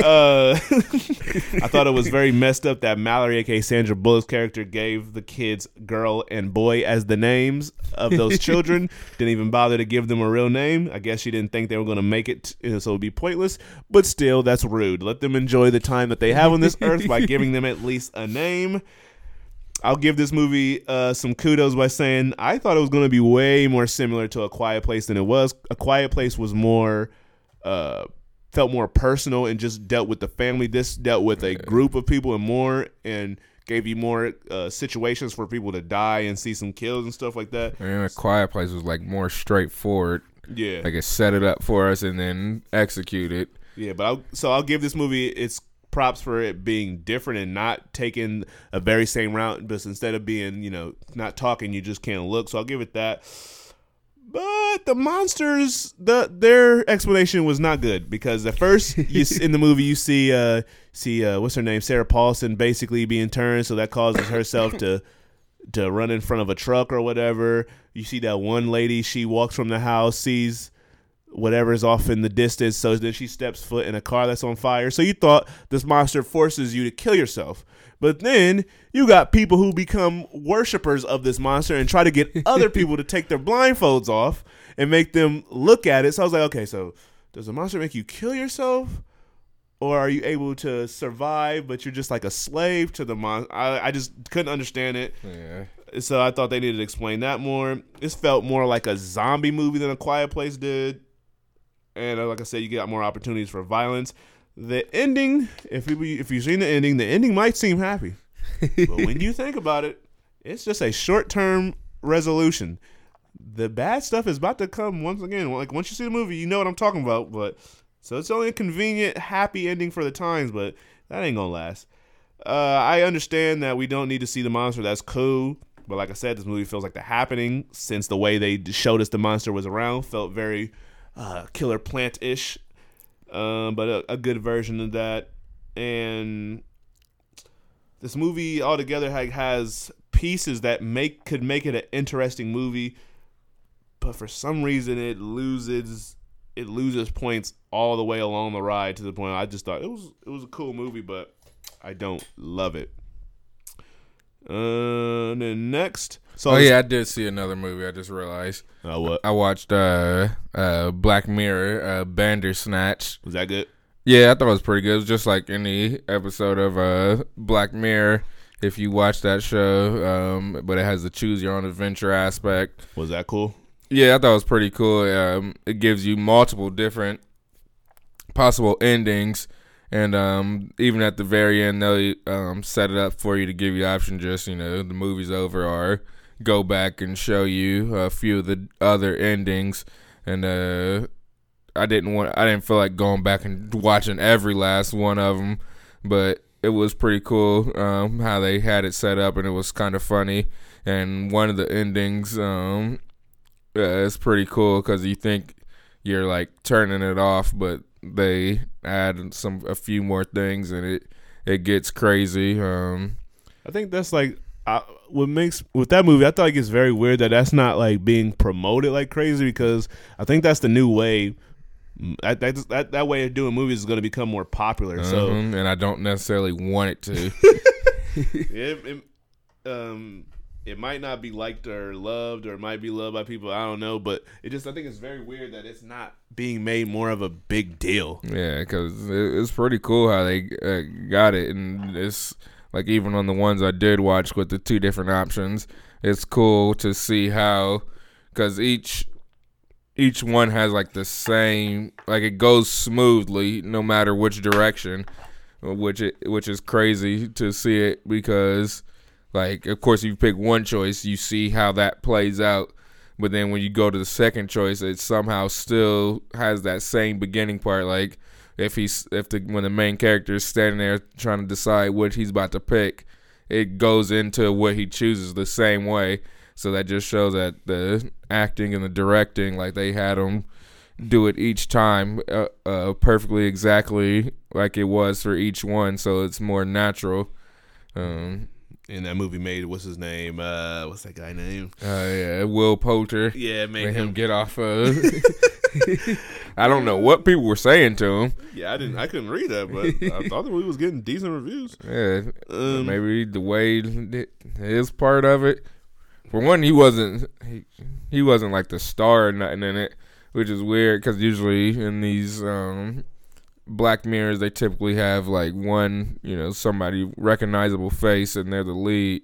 Uh, I thought it was very messed up that Mallory, aka Sandra Bullock's character, gave the kids girl and boy as the names of those children. didn't even bother to give them a real name. I guess she didn't think they were gonna make it, so it'd be pointless. But still, that's rude. Let them enjoy the time that they have on this earth by giving them at least a name. I'll give this movie uh, some kudos by saying I thought it was going to be way more similar to A Quiet Place than it was. A Quiet Place was more, uh, felt more personal and just dealt with the family. This dealt with a group of people and more, and gave you more uh, situations for people to die and see some kills and stuff like that. And a quiet place was like more straightforward. Yeah, Like it set it up for us and then execute it. Yeah, but I'll, so I'll give this movie its props for it being different and not taking a very same route, but instead of being you know not talking, you just can't look. So I'll give it that. But the monsters, the their explanation was not good because at first you in the movie you see uh see uh what's her name Sarah Paulson basically being turned, so that causes herself to to run in front of a truck or whatever. You see that one lady, she walks from the house, sees whatever's off in the distance. So then she steps foot in a car that's on fire. So you thought this monster forces you to kill yourself. But then you got people who become worshippers of this monster and try to get other people to take their blindfolds off and make them look at it. So I was like, okay, so does the monster make you kill yourself? Or are you able to survive, but you're just like a slave to the monster? I, I just couldn't understand it. Yeah. So I thought they needed to explain that more. This felt more like a zombie movie than A Quiet Place did. And uh, like I said, you got more opportunities for violence. The ending, if you if you've seen the ending, the ending might seem happy, but when you think about it, it's just a short term resolution. The bad stuff is about to come once again. Like once you see the movie, you know what I'm talking about. But so it's only a convenient, happy ending for the times, but that ain't gonna last. Uh, I understand that we don't need to see the monster. That's cool. But like I said, this movie feels like the happening since the way they showed us the monster was around felt very uh, killer plant ish. Um, but a, a good version of that. And this movie altogether ha- has pieces that make could make it an interesting movie, but for some reason it loses it loses points all the way along the ride to the point I just thought it was it was a cool movie, but I don't love it. Uh, then next, so Oh yeah, I did see another movie. I just realized uh, what I watched uh uh Black Mirror, uh Bandersnatch. was that good? Yeah, I thought it was pretty good. It was just like any episode of uh Black Mirror. If you watch that show, um, but it has the choose your own adventure aspect. Was that cool? Yeah, I thought it was pretty cool. Um, it gives you multiple different possible endings, and um, even at the very end, they'll um, set it up for you to give you the option just you know the movie's over or go back and show you a few of the other endings. And uh, I didn't want, I didn't feel like going back and watching every last one of them, but it was pretty cool um, how they had it set up, and it was kind of funny. And one of the endings, um, uh, it's pretty cool because you think you're like turning it off, but they add some a few more things, and it it gets crazy. Um, I think that's like I, what makes with that movie. I thought like it's very weird that that's not like being promoted like crazy because I think that's the new way. Mm, That that that, that way of doing movies is going to become more popular. So mhm, and I don't necessarily want it to. it, it, um, it might not be liked or loved, or it might be loved by people. I don't know, but it just I think it's very weird that it's not being made more of a big deal. Yeah, because it, it's pretty cool how they uh, got it, and it's like even on the ones I did watch with the two different options, it's cool to see how because each each one has like the same like it goes smoothly no matter which direction, which it which is crazy to see it because like of course you pick one choice, you see how that plays out. But then when you go to the second choice, it somehow still has that same beginning part. Like if he's if the when the main character is standing there trying to decide what he's about to pick, it goes into what he chooses the same way. So that just shows that the acting and the directing, like they had him do it each time, uh, uh, perfectly exactly like it was for each one. So it's more natural. Um, And that movie made what's his name? Uh, what's that guy name? uh, yeah, Will Poulter. Yeah, it made him him. get off of. I don't know what people were saying to him. Yeah, I didn't. I couldn't read that, but I thought the movie was getting decent reviews. Yeah, Um, maybe the way his part of it. For one, he wasn't he, he wasn't like the star or nothing in it, which is weird because usually in these um, Black Mirrors they typically have like one you know somebody recognizable face and they're the lead.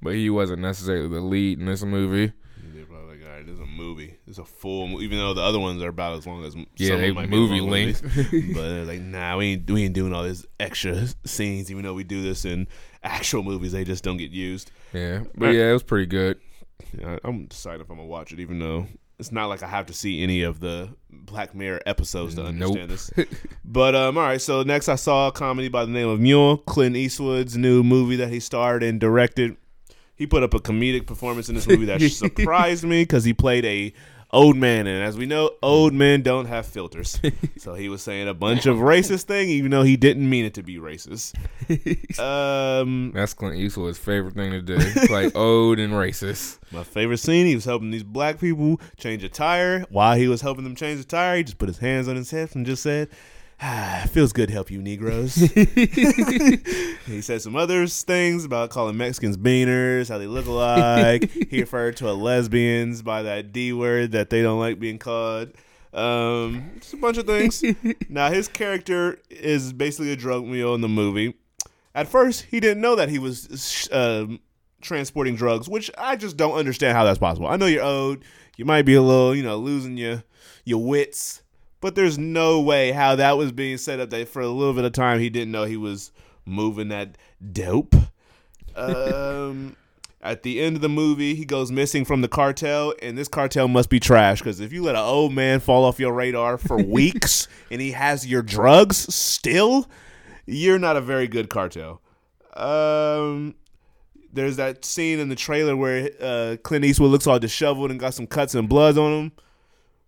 but he wasn't necessarily the lead in this movie. They're probably like, all right, this is a movie. It's a full, mo- even though the other ones are about as long as Yeah, some they movie length. but they're like, nah, we ain't we ain't doing all these extra scenes. Even though we do this in actual movies, they just don't get used. Yeah, but yeah, it was pretty good. Yeah, I'm deciding if I'm gonna watch it, even though it's not like I have to see any of the Black Mirror episodes to Nope. understand this. But um, all right. So next, I saw a comedy by the name of Mule, Clint Eastwood's new movie that he starred and directed. He put up a comedic performance in this movie that surprised me because he played a old man, and as we know, old men don't have filters. so he was saying a bunch of racist thing, even though he didn't mean it to be racist. Um, That's Clint Eastwood's favorite thing to do, like old and racist. My favorite scene, he was helping these black people change a tire. While he was helping them change the tire, he just put his hands on his hips and just said, ah, feels good to help you Negroes. he said some other things about calling Mexicans beaners, how they look alike. he referred to a lesbians by that D word that they don't like being called. Um, just a bunch of things. now, his character is basically a drug mule in the movie. At first, he didn't know that he was um, transporting drugs, which I just don't understand how that's possible. I know you're old, you might be a little, you know, losing your your wits, but there's no way how that was being set up that for a little bit of time he didn't know he was moving that dope. Um, at the end of the movie, he goes missing from the cartel, and this cartel must be trash because if you let an old man fall off your radar for weeks and he has your drugs still, you're not a very good cartel. Um, there's that scene in the trailer where uh, Clint Eastwood looks all disheveled and got some cuts and bloods on him.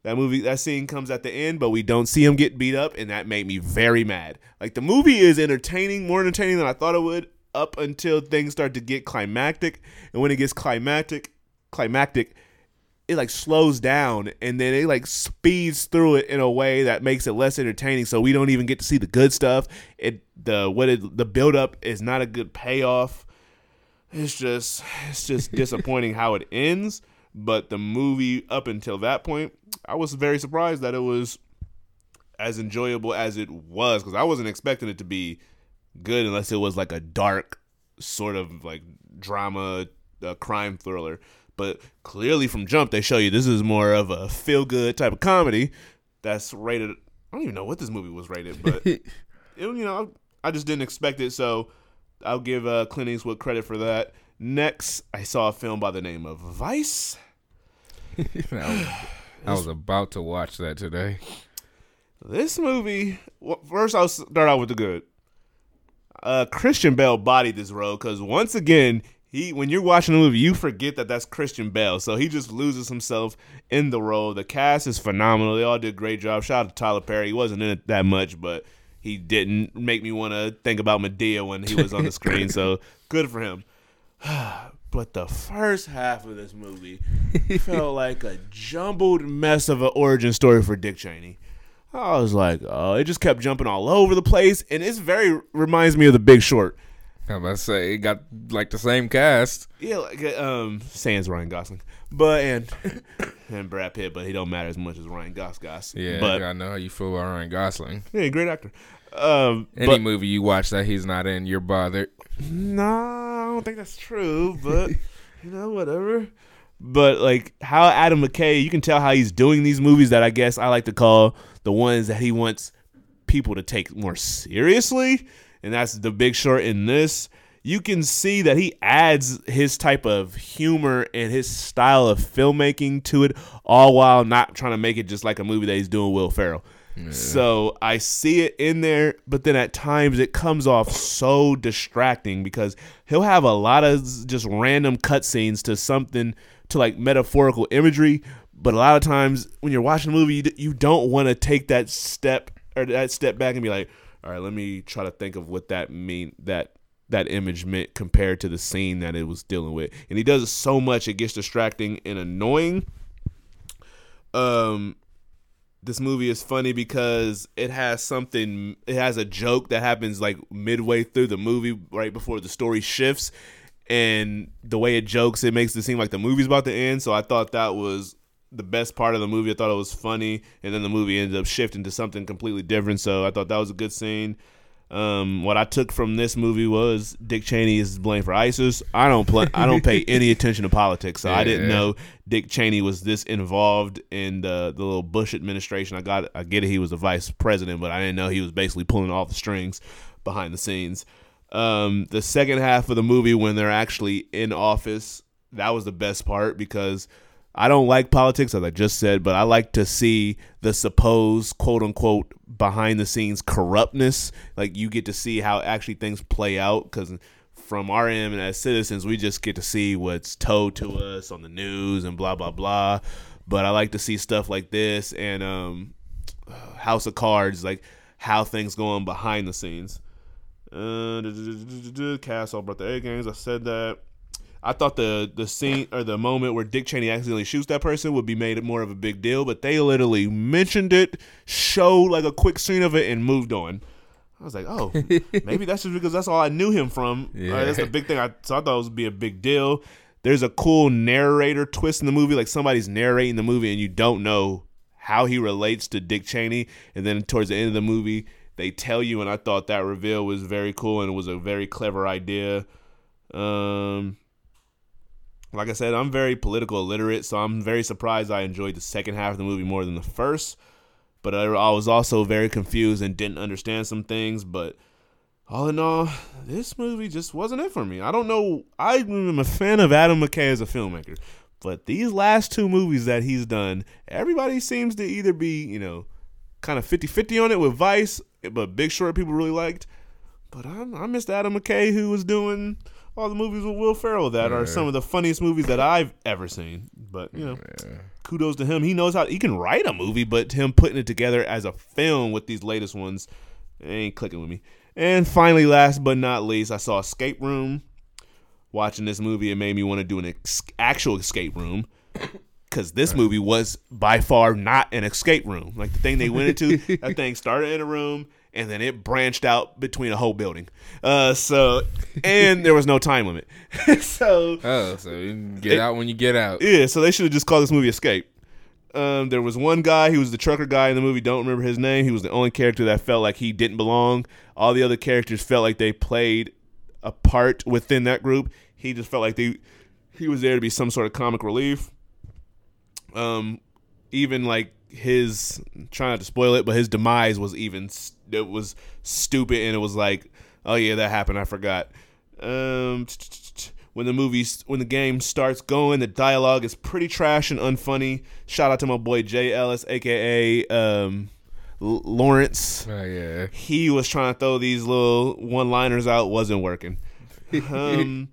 That movie, that scene comes at the end, but we don't see him get beat up, and that made me very mad. Like the movie is entertaining, more entertaining than I thought it would, up until things start to get climactic, and when it gets climactic, climactic, it like slows down, and then it like speeds through it in a way that makes it less entertaining. So we don't even get to see the good stuff. It the what it the build up is not a good payoff it's just it's just disappointing how it ends but the movie up until that point i was very surprised that it was as enjoyable as it was because i wasn't expecting it to be good unless it was like a dark sort of like drama uh, crime thriller but clearly from jump they show you this is more of a feel good type of comedy that's rated i don't even know what this movie was rated but it, you know i just didn't expect it so I'll give uh, Clint Eastwood credit for that. Next, I saw a film by the name of Vice. Was, I was about to watch that today. This movie, well, first I'll start out with the good. Uh, Christian Bale bodied this role because once again, he when you're watching the movie, you forget that that's Christian Bale, so he just loses himself in the role. The cast is phenomenal; they all did a great job. Shout out to Tyler Perry; he wasn't in it that much, but he didn't make me want to think about Madea when he was on the screen. So good for him. But the first half of this movie felt like a jumbled mess of an origin story for Dick Cheney. I was like, oh, it just kept jumping all over the place, and it's very reminds me of The Big Short. I'm about to say it got like the same cast. Yeah, like uh, um, sans Ryan Gosling, but and and Brad Pitt, but he don't matter as much as Ryan Gosling. Yeah, but I know how you feel about Ryan Gosling. yeah, great actor. Um, Any but movie you watch that he's not in, you're bothered. no, I don't think that's true. But you know, whatever. But like how Adam McKay, you can tell how he's doing these movies that I guess I like to call the ones that he wants people to take more seriously, and that's The Big Short in this. You can see that he adds his type of humor and his style of filmmaking to it, all while not trying to make it just like a movie that he's doing Will Ferrell. So I see it in there, but then at times it comes off so distracting because he'll have a lot of just random cutscenes to something to like metaphorical imagery. But a lot of times when you're watching a movie, you, you don't want to take that step or that step back and be like, all right, let me try to think of what that mean that that image meant compared to the scene that it was dealing with. And he does it so much it gets distracting and annoying. Um this movie is funny because it has something it has a joke that happens like midway through the movie right before the story shifts. And the way it jokes it makes it seem like the movie's about to end. So i thought that was the best part of the movie. I thought it was funny. And then the movie ended up shifting to something completely different. So i thought that was a good scene Um, what I took from this movie was Dick Cheney is blamed for ISIS. I don't play, I don't pay any attention to politics, so I didn't Yeah. know Dick Cheney was this involved in the the little Bush administration. I got I get it, he was the vice president, but I didn't know he was basically pulling all the strings behind the scenes. Um, the second half of the movie when they're actually in office, that was the best part because I don't like politics, as I just said, but I like to see the supposed quote unquote behind the scenes corruptness. Like you get to see how actually things play out because from our end as citizens, we just get to see what's told to us on the news and blah blah blah. But I like to see stuff like this and um, House of Cards, like how things go on behind the scenes. Uh, cast all brought the A games. I said that. I thought the the scene or the moment where Dick Cheney accidentally shoots that person would be made more of a big deal, but they literally mentioned it, showed like a quick scene of it, and moved on. I was like, oh, maybe that's just because that's all I knew him from. Yeah. Uh, that's the big thing. I so I thought it would be a big deal. There's a cool narrator twist in the movie, like somebody's narrating the movie, and you don't know how he relates to Dick Cheney, and then towards the end of the movie, they tell you, and I thought that reveal was very cool and it was a very clever idea. Um, like I said, I'm very political illiterate, so I'm very surprised I enjoyed the second half of the movie more than the first. But I, I was also very confused and didn't understand some things. But all in all, this movie just wasn't it for me. I don't know. I am a fan of Adam McKay as a filmmaker, but these last two movies that he's done, everybody seems to either be, you know, kind of 50 50 on it with Vice, but Big Short people really liked. But I, I missed Adam McKay, who was doing all the movies with Will Ferrell that are some of the funniest movies that I've ever seen. But, you know, kudos to him. He knows how he can write a movie, but him putting it together as a film with these latest ones ain't clicking with me. And finally, last but not least, I saw Escape Room. Watching this movie, it made me want to do an ex- actual escape room because this movie was by far not an escape room. Like the thing they went into, that thing started in a room and then it branched out between a whole building. Uh, so and there was no time limit. so Oh, so you get out when you get out. yeah, so they should have just called this movie Escape. Um, there was one guy, he was the trucker guy in the movie, don't remember his name. He was the only character that felt like he didn't belong. All the other characters felt like they played a part within that group. He just felt like they he was there to be some sort of comic relief. Um, even like his trying not to spoil it, but his demise was even it was stupid, and it was like, oh yeah, that happened. I forgot. Um, when the movie when the game starts going, the dialogue is pretty trash and unfunny. Shout out to my boy Jay Ellis, aka um, Lawrence Oh yeah. he was trying to throw these little one liners out wasn't working um,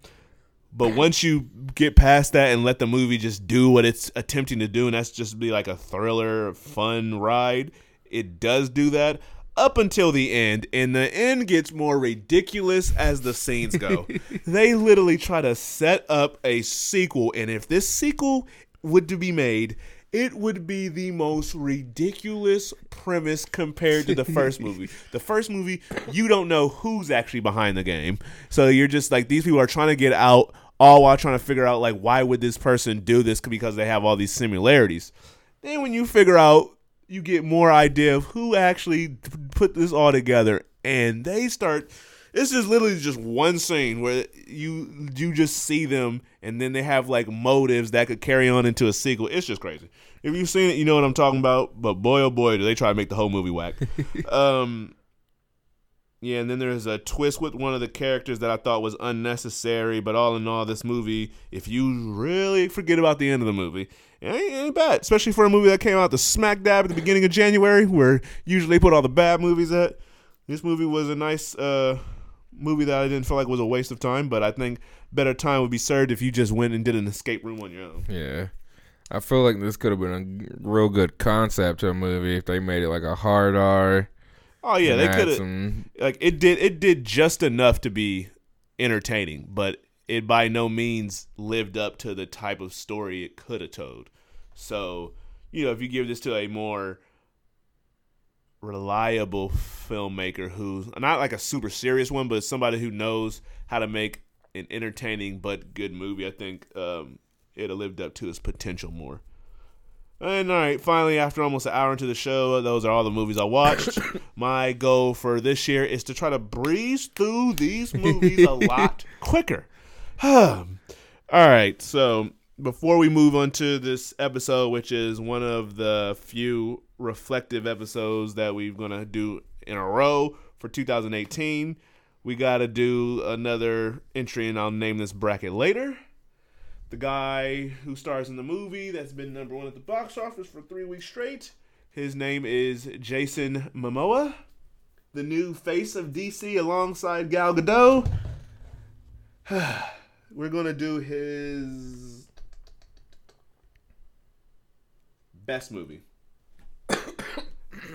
but once you get past that and let the movie just do what it's attempting to do and that's just be like a thriller fun ride it does do that up until the end and the end gets more ridiculous as the scenes go they literally try to set up a sequel and if this sequel would to be made it would be the most ridiculous premise compared to the first movie. The first movie, you don't know who's actually behind the game. So you're just like these people are trying to get out all while trying to figure out like why would this person do this because they have all these similarities. Then when you figure out you get more idea of who actually put this all together and they start This is literally just one scene where you you just see them and then they have like motives that could carry on into a sequel. It's just crazy. If you've seen it, you know what I'm talking about. But boy, oh boy, do they try to make the whole movie whack. um, yeah, and then there's a twist with one of the characters that I thought was unnecessary. But all in all, this movie, if you really forget about the end of the movie, it ain't, it ain't bad. Especially for a movie that came out the smack dab at the beginning of January, where usually they put all the bad movies at. This movie was a nice uh, movie that I didn't feel like was a waste of time, but I think better time would be served if you just went and did an escape room on your own. Yeah. I feel like this could have been a real good concept to a movie if they made it like a hard R. Oh yeah, they could have like it did it did just enough to be entertaining, but it by no means lived up to the type of story it could have told. So, you know, if you give this to a more reliable filmmaker who's not like a super serious one, but somebody who knows how to make an entertaining but good movie, I think um, it'd lived up to its potential more. And all right, finally, after almost an hour into the show, those are all the movies I watched. My goal for this year is to try to breeze through these movies a lot quicker. all right, so before we move on to this episode, which is one of the few reflective episodes that we're going to do in a row for 2018, we got to do another entry, and I'll name this bracket later the guy who stars in the movie that's been number one at the box office for three weeks straight. His name is Jason Momoa, the new face of DC alongside Gal Gadot. We're gonna do his best movie.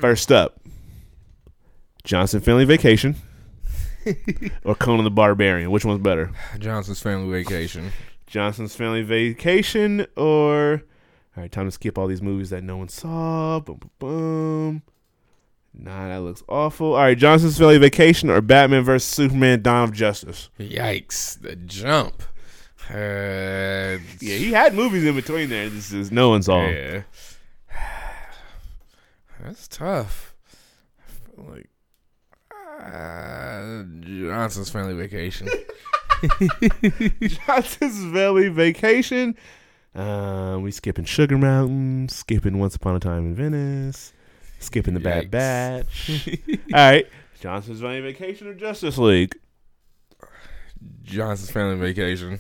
First up, Johnson Family Vacation or Conan the Barbarian. Which one's better? Johnson's Family Vacation. Johnson's Family Vacation or all right, time to skip all these movies that no one saw. Boom, boom, boom. Nah, that looks awful. All right, Johnson's Family Vacation or Batman vs Superman: Dawn of Justice. Yikes! The jump. Uh, Yeah, he had movies in between there. This is no one saw. 'em. yeah. That's tough. I feel like uh, Johnson's Family Vacation. Johnson's Family Vacation. Um, we skipping Sugar Mountain, skipping Once Upon a Time in Venice, skipping the Bad Yikes. Batch. all right, Johnson's Family Vacation or Justice League. Johnson's Family Vacation.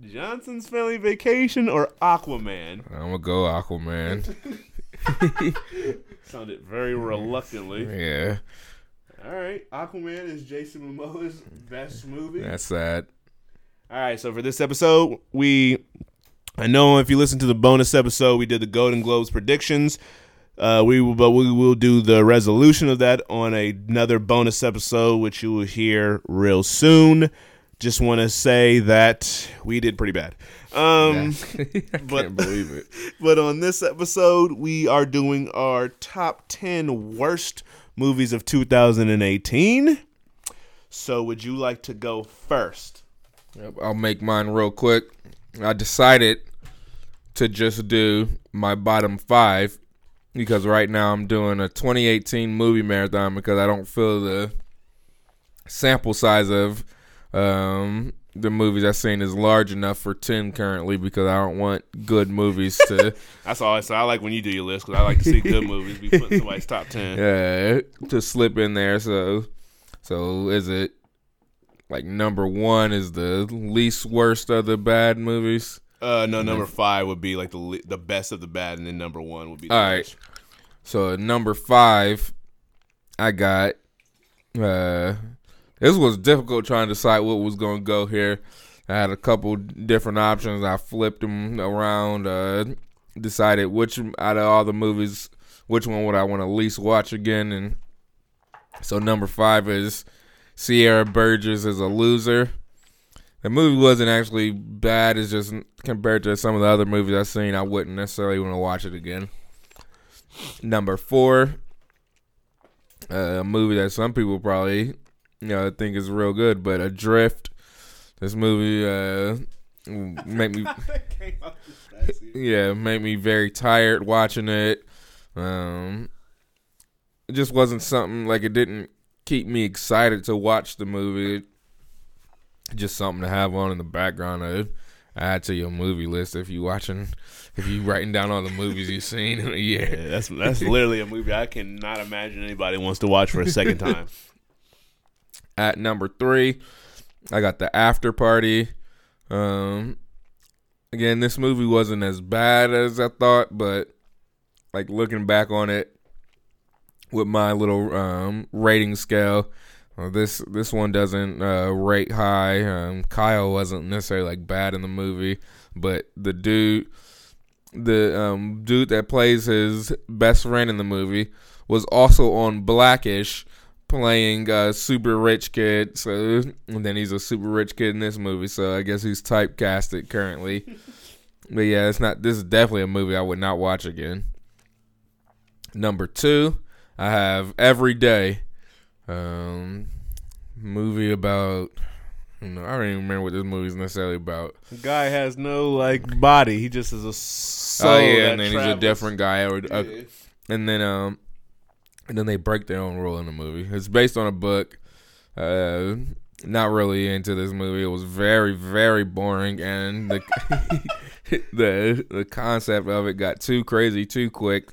Johnson's Family Vacation or Aquaman? I'm gonna go Aquaman. Sounded very reluctantly. Yeah, All right, Aquaman is Jason Momoa's best movie. that's sad. All right, so for this episode, we I know if you listen to the bonus episode, we did the Golden Globes predictions. Uh, we will, but we will do the resolution of that on another bonus episode, which you will hear real soon. Just want to say that we did pretty bad. Um, I but- can't believe it. But on this episode, we are doing our top 10 worst movies of 2018. So, would you like to go first? I'll make mine real quick. I decided to just do my bottom five because right now I'm doing a 2018 movie marathon because I don't feel the sample size of um, the movies I've seen is large enough for 10 currently because I don't want good movies to That's all I say. I like when you do your list because I like to see good movies be put in somebody's top 10. Yeah, to slip in there. So, so is it like number one is the least worst of the bad movies? Uh, no, number five would be like the li- the best of the bad, and then number one would be the All right. worst. So number five, I got. Uh, this was difficult trying to decide what was going to go here. I had a couple different options. I flipped them around. Uh, decided which out of all the movies, which one would I want to least watch again. And so number five is Sierra Burgess is a loser. The movie wasn't actually bad. It's just compared to some of the other movies I've seen, I wouldn't necessarily want to watch it again. Number four, uh, a movie that some people probably you know think is real good, but Adrift. This movie uh, make me That came out this past year. yeah make me very tired watching it. Um, it just wasn't something like it didn't keep me excited to watch the movie. Just something to have on in the background to add to your movie list if you watching, if you writing down all the movies you've seen in a year. Yeah, that's that's literally a movie I cannot imagine anybody wants to watch for a second time. At number three, I got the After Party. Um, again, this movie wasn't as bad as I thought, but like looking back on it with my little um, rating scale, uh, this this one doesn't uh, rate high. Um, Kyle wasn't necessarily like bad in the movie, but the dude, the um, dude that plays his best friend in the movie, was also on Blackish playing a super rich kid. So and then he's a super rich kid in this movie. So I guess he's typecasted currently. but yeah, it's not. This is definitely a movie I would not watch again. Number two, I have Every Day, um, movie about I don't even remember what this movie's necessarily about. The guy has no like body. He just is a soul. oh yeah, and then he's a different guy. Or, uh, and then um, and then they break their own rule in the movie. It's based on a book. Uh, not really into this movie. It was very very boring, and the the the concept of it got too crazy too quick,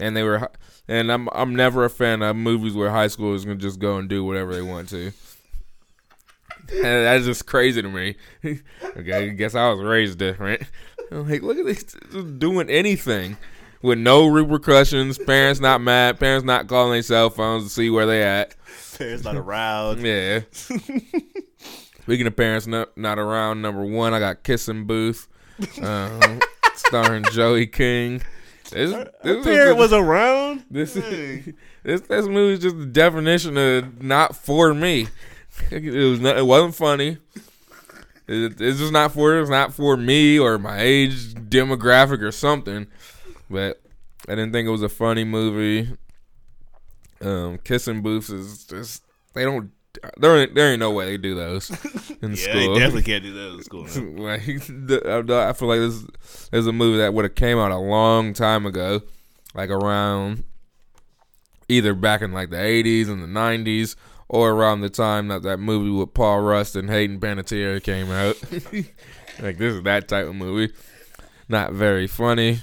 and they were. And I'm I'm never a fan of movies where high schoolers can just go and do whatever they want to. And that's just crazy to me. okay, I guess I was raised different. I'm like, look at this, doing anything with no repercussions. Parents not mad. Parents not calling their cell phones to see where they at. Parents not around. Yeah. Speaking of parents not, not around, number one, I got Kissing Booth, um, starring Joey King. This, this parent was was around. this this this movie is just the definition of not for me. It was not, it wasn't funny. It, it's just not for it's not for me or my age demographic or something. But I didn't think it was a funny movie. Um, kissing booths is just they don't there ain't, there ain't no way they do those in Yeah, school. they definitely can't do that in school. like I I feel like this is a movie that would have came out a long time ago, like around either back in like the eighties and the nineties, or around the time that that movie with Paul Rust and Hayden Panettiere came out. like this is that type of movie, not very funny.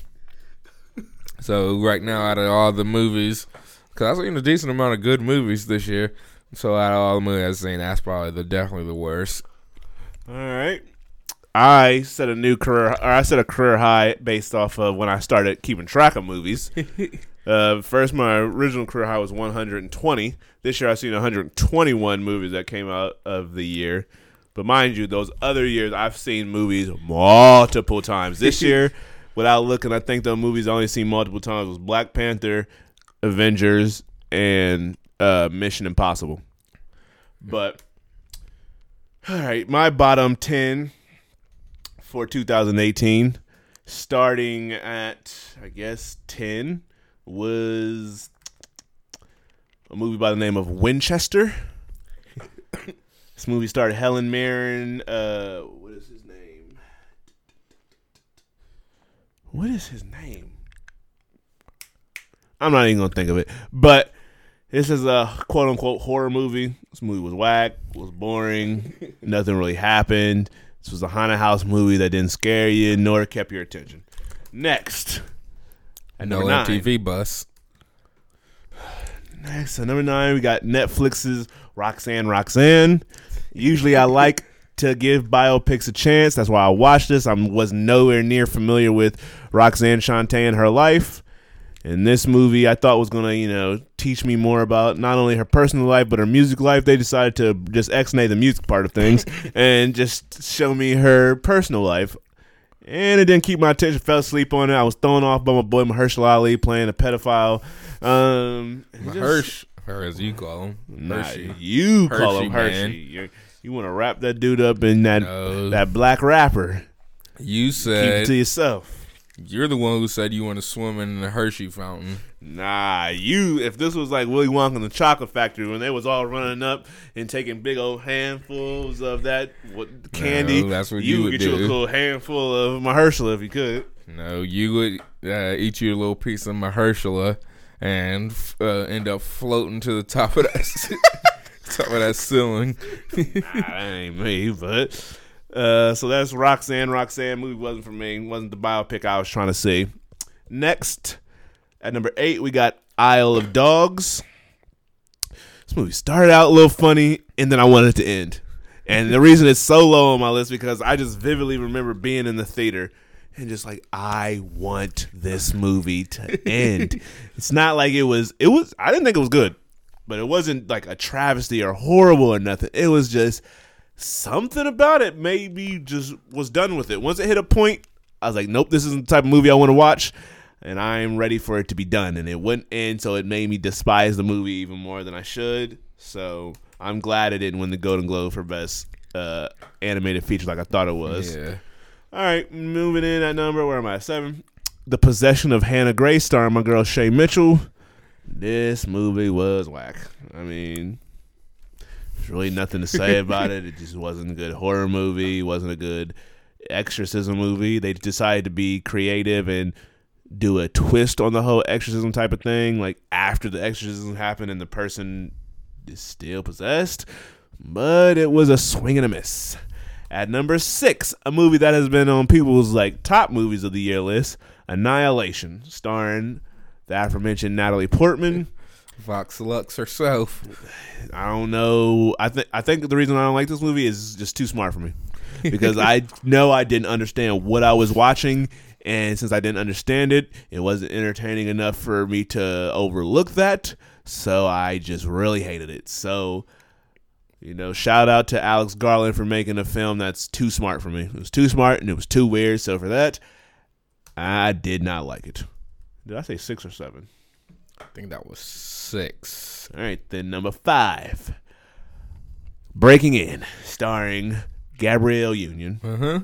So right now, out of all the movies, because I've seen a decent amount of good movies this year. So out of all the movies I've seen, that's probably the definitely the worst. All right. I set a new career, or I set a career high based off of when I started keeping track of movies. uh, first, my original career high was 120. This year, I've seen 121 movies that came out of the year. But mind you, those other years, I've seen movies multiple times. This year, without looking, I think the movies I only seen multiple times was Black Panther, Avengers, and uh, Mission Impossible. But all right, my bottom 10 for 2018, starting at, I guess, 10, was a movie by the name of Winchester. this movie starred Helen Mirren. Uh, what is his name? What is his name? I'm not even going to think of it. But this is a quote unquote horror movie. This movie was whack, was boring, nothing really happened. This was a haunted house movie that didn't scare you nor kept your attention. Next, at No number nine. MTV bus. Next, at number nine, we got Netflix's Roxanne Roxanne. Usually, I like to give biopics a chance. That's why I watched this. I was nowhere near familiar with Roxanne Shante and her life. And this movie, I thought was gonna, you know, teach me more about not only her personal life but her music life. They decided to just X-nay the music part of things and just show me her personal life. And it didn't keep my attention. Fell asleep on it. I was thrown off by my boy Mahershala Ali playing a pedophile. Um, it just- Hirsch, or as you call him, Nah, Hershey. you call him Hershey. man. You're, you want to wrap that dude up in that No. that black rapper. You said Keep it said to yourself. You're the one who said you want to swim in the Hershey fountain. Nah, you. If this was like Willy Wonka and the Chocolate Factory when they was all running up and taking big old handfuls of that what, candy, No, that's what you you would get you a little handful of Mahershala if you could. No, you would uh, eat your little piece of Mahershala and uh, end up floating to the top of that top of that ceiling. nah, that ain't me, but uh, so that's Roxanne. Roxanne movie wasn't for me. wasn't the biopic I was trying to see. Next, at number eight, we got Isle of Dogs. This movie started out a little funny, and then I wanted it to end. And the reason it's so low on my list because I just vividly remember being in the theater and just like I want this movie to end. it's not like it was. It was. I didn't think it was good, but it wasn't like a travesty or horrible or nothing. It was just something about it. Maybe just was done with it. Once it hit a point, I was like, nope, this isn't the type of movie I want to watch. And I'm ready for it to be done. And it went in, so it made me despise the movie even more than I should. So I'm glad it didn't win the Golden Globe for best uh, animated feature like I thought it was. Yeah. All right, moving in at number. Where am I? Seven. The Possession of Hannah Grace, starring my girl Shay Mitchell. This movie was whack. I mean, Really nothing to say about it. It just wasn't a good horror movie. It wasn't a good exorcism movie. They decided to be creative and do a twist on the whole exorcism type of thing, like after the exorcism happened and the person is still possessed. But it was a swing and a miss. At number six, a movie that has been on people's like top movies of the year list, Annihilation, starring the aforementioned Natalie Portman. Vox Lux herself. I don't know. I think I think the reason I don't like this movie is just too smart for me because I know I didn't understand what I was watching, and since I didn't understand it, it wasn't entertaining enough for me to overlook that. So I just really hated it. So. You know, shout out to Alex Garland for making a film that's too smart for me. It was too smart and it was too weird. So for that, I did not like it. Did I say six or seven? I think that was six. All right, then number five, Breaking In, starring Gabrielle Union. Huh.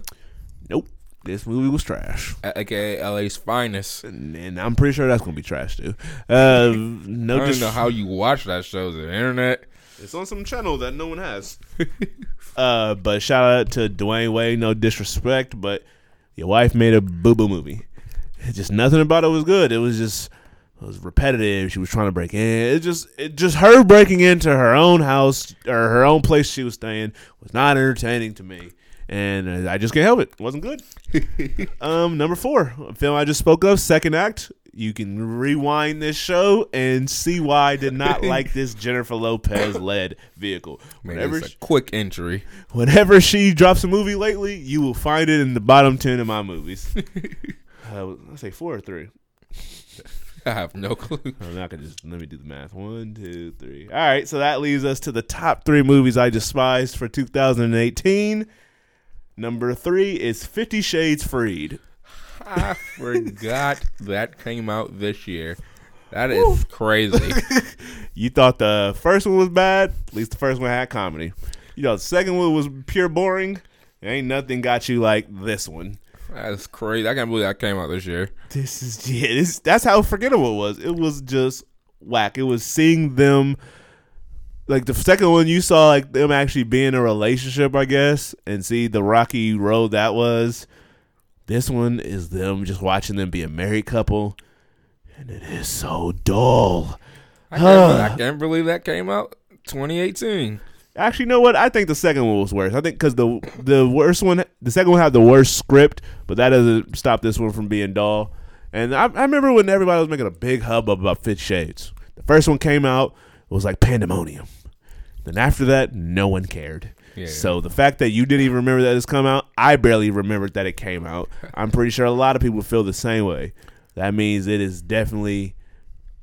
Nope, this movie was trash, AKA LA's finest. and, and I'm pretty sure that's gonna be trash too. Uh, I no, don't dis- know how you watch that show. The internet. it's on some channel that no one has. uh, but shout out to Dwyane Wade. No disrespect, but your wife made a boo boo movie. Just nothing about it was good. It was just it was repetitive. She was trying to break in. It just it just her breaking into her own house or her own place she was staying was not entertaining to me. And uh, I just can't help it. It wasn't good. um, number four, a film I just spoke of, second act. You can rewind this show and see why I did not like this Jennifer Lopez led vehicle. Man, Whenever it's a quick entry. whenever she drops a movie lately, you will find it in the bottom ten of my movies. uh, I say four or three. I have no clue. I'm not gonna just let me do the math. One, two, three. All right, so that leaves us to the top three movies I despised for 2018. Number three is Fifty Shades Freed. I forgot that came out this year. That is crazy. You thought the first one was bad? At least the first one had comedy. You thought the second one was pure boring? Ain't nothing got you like this one. That's crazy. I can't believe that came out this year. This is yeah. This, that's how forgettable it was. It was just whack. It was seeing them, like the second one you saw, like them actually being in a relationship, I guess, and see the rocky road that was. This one is them just watching them be a married couple, and it is so dull. I can't, I can't believe that came out 2018. Actually, you know what? I think the second one was worse. I think because the the worst one, the second one had the worst script, but that doesn't stop this one from being dull. And I, I remember when everybody was making a big hubbub about Fifty Shades. The first one came out, it was like pandemonium. Then after that, no one cared. Yeah. So the fact that you didn't even remember that it's come out, I barely remembered that it came out. I'm pretty sure a lot of people feel the same way. That means it is definitely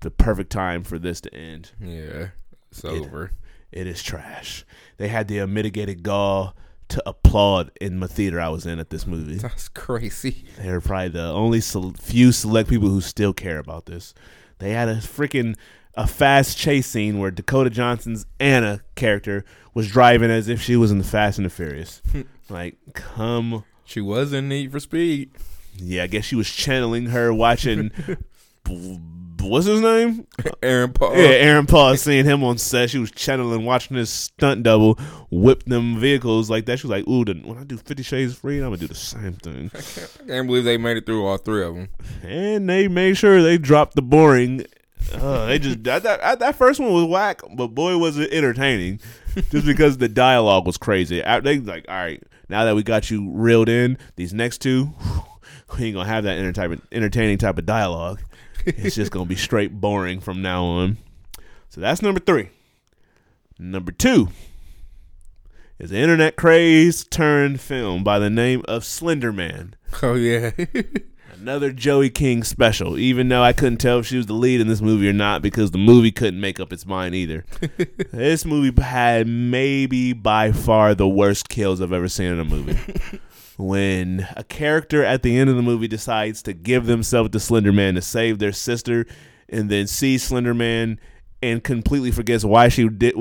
the perfect time for this to end. Yeah, it's over. It is trash. They had the unmitigated gall to applaud in the theater I was in at this movie. That's crazy. They're probably the only few select people who still care about this. They had a freaking a fast chase scene where Dakota Johnson's Anna character was driving as if she was in the Fast and the Furious. like, come, She was in Need for Speed. yeah. I guess she was channeling her watching. what's his name? Aaron Paul. Yeah, Aaron Paul seeing him on set. She was channeling, watching his stunt double whip them vehicles like that. She was like, "Ooh, when I do Fifty Shades Free, I'm gonna do the same thing." I can't believe they made it through all three of them. And they made sure they dropped the boring. Uh, they just that, that that first one was whack, but boy was it entertaining, just because the dialogue was crazy. I- They like, all right, now that we got you reeled in, these next two, we ain't gonna have that entertaining type of dialogue. It's just gonna be straight boring from now on. So that's number three. Number two is an internet craze turned film by the name of Slender Man. Oh yeah. Another Joey King special, even though I couldn't tell if she was the lead in this movie or not because the movie couldn't make up its mind either. this movie had maybe by far the worst kills I've ever seen in a movie. When a character at the end of the movie decides to give themselves to Slender Man to save their sister and then sees Slender Man and completely forgets why she did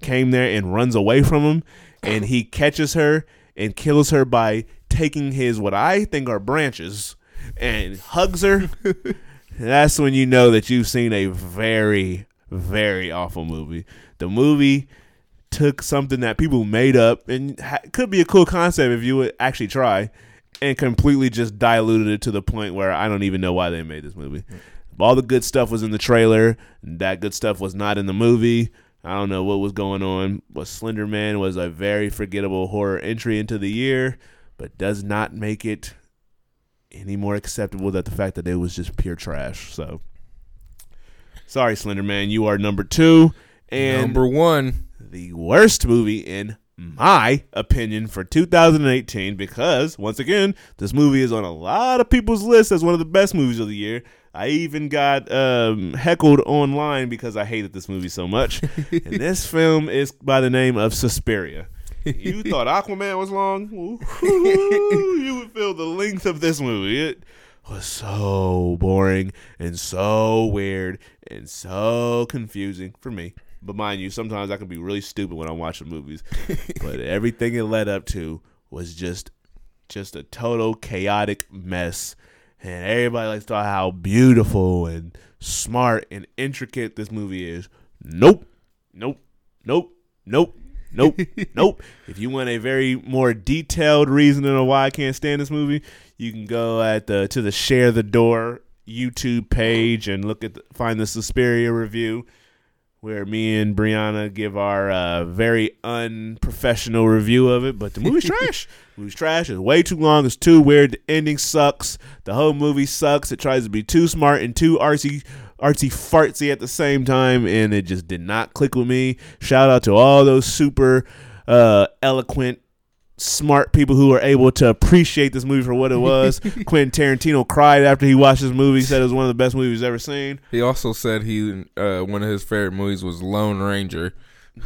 came there and runs away from him and he catches her and kills her by taking his what I think are branches and hugs her. That's when you know that you've seen a very very awful movie. The movie took something that people made up and ha- could be a cool concept if you would actually try, and completely just diluted it to the point where I don't even know why they made this movie. All the good stuff was in the trailer. And that good stuff was not in the movie. I don't know what was going on. But Slender Man was a very forgettable horror entry into the year, but does not make it any more acceptable that the fact that it was just pure trash. So, sorry, Slender Man, you are number two. And Number one. The worst movie in my opinion for 2018 because once again this movie is on a lot of people's list as one of the best movies of the year. I even got um, heckled online because i hated this movie so much. And this film is by the name of suspiria. You thought aquaman was long? You would feel the length of this movie. It was so boring and so weird and so confusing for me. But mind you, sometimes I can be really stupid when I'm watching movies. but everything it led up to was just just a total chaotic mess. And everybody likes to talk how beautiful and smart and intricate this movie is. Nope. Nope. Nope. Nope. Nope. nope. If you want a very more detailed reasoning of why I can't stand this movie, you can go at the to the share the door YouTube page and look at the, find the Suspiria review where me and Brianna give our uh, very unprofessional review of it. But the movie's trash. The movie's trash. It's way too long. It's too weird. The ending sucks. The whole movie sucks. It tries to be too smart and too artsy, artsy fartsy at the same time, and it just did not click with me. Shout out to all those super uh, eloquent smart people who are able to appreciate this movie for what it was. Quentin Tarantino cried after he watched this movie, said it was one of the best movies he's ever seen. He also said he uh, one of his favorite movies was Lone Ranger.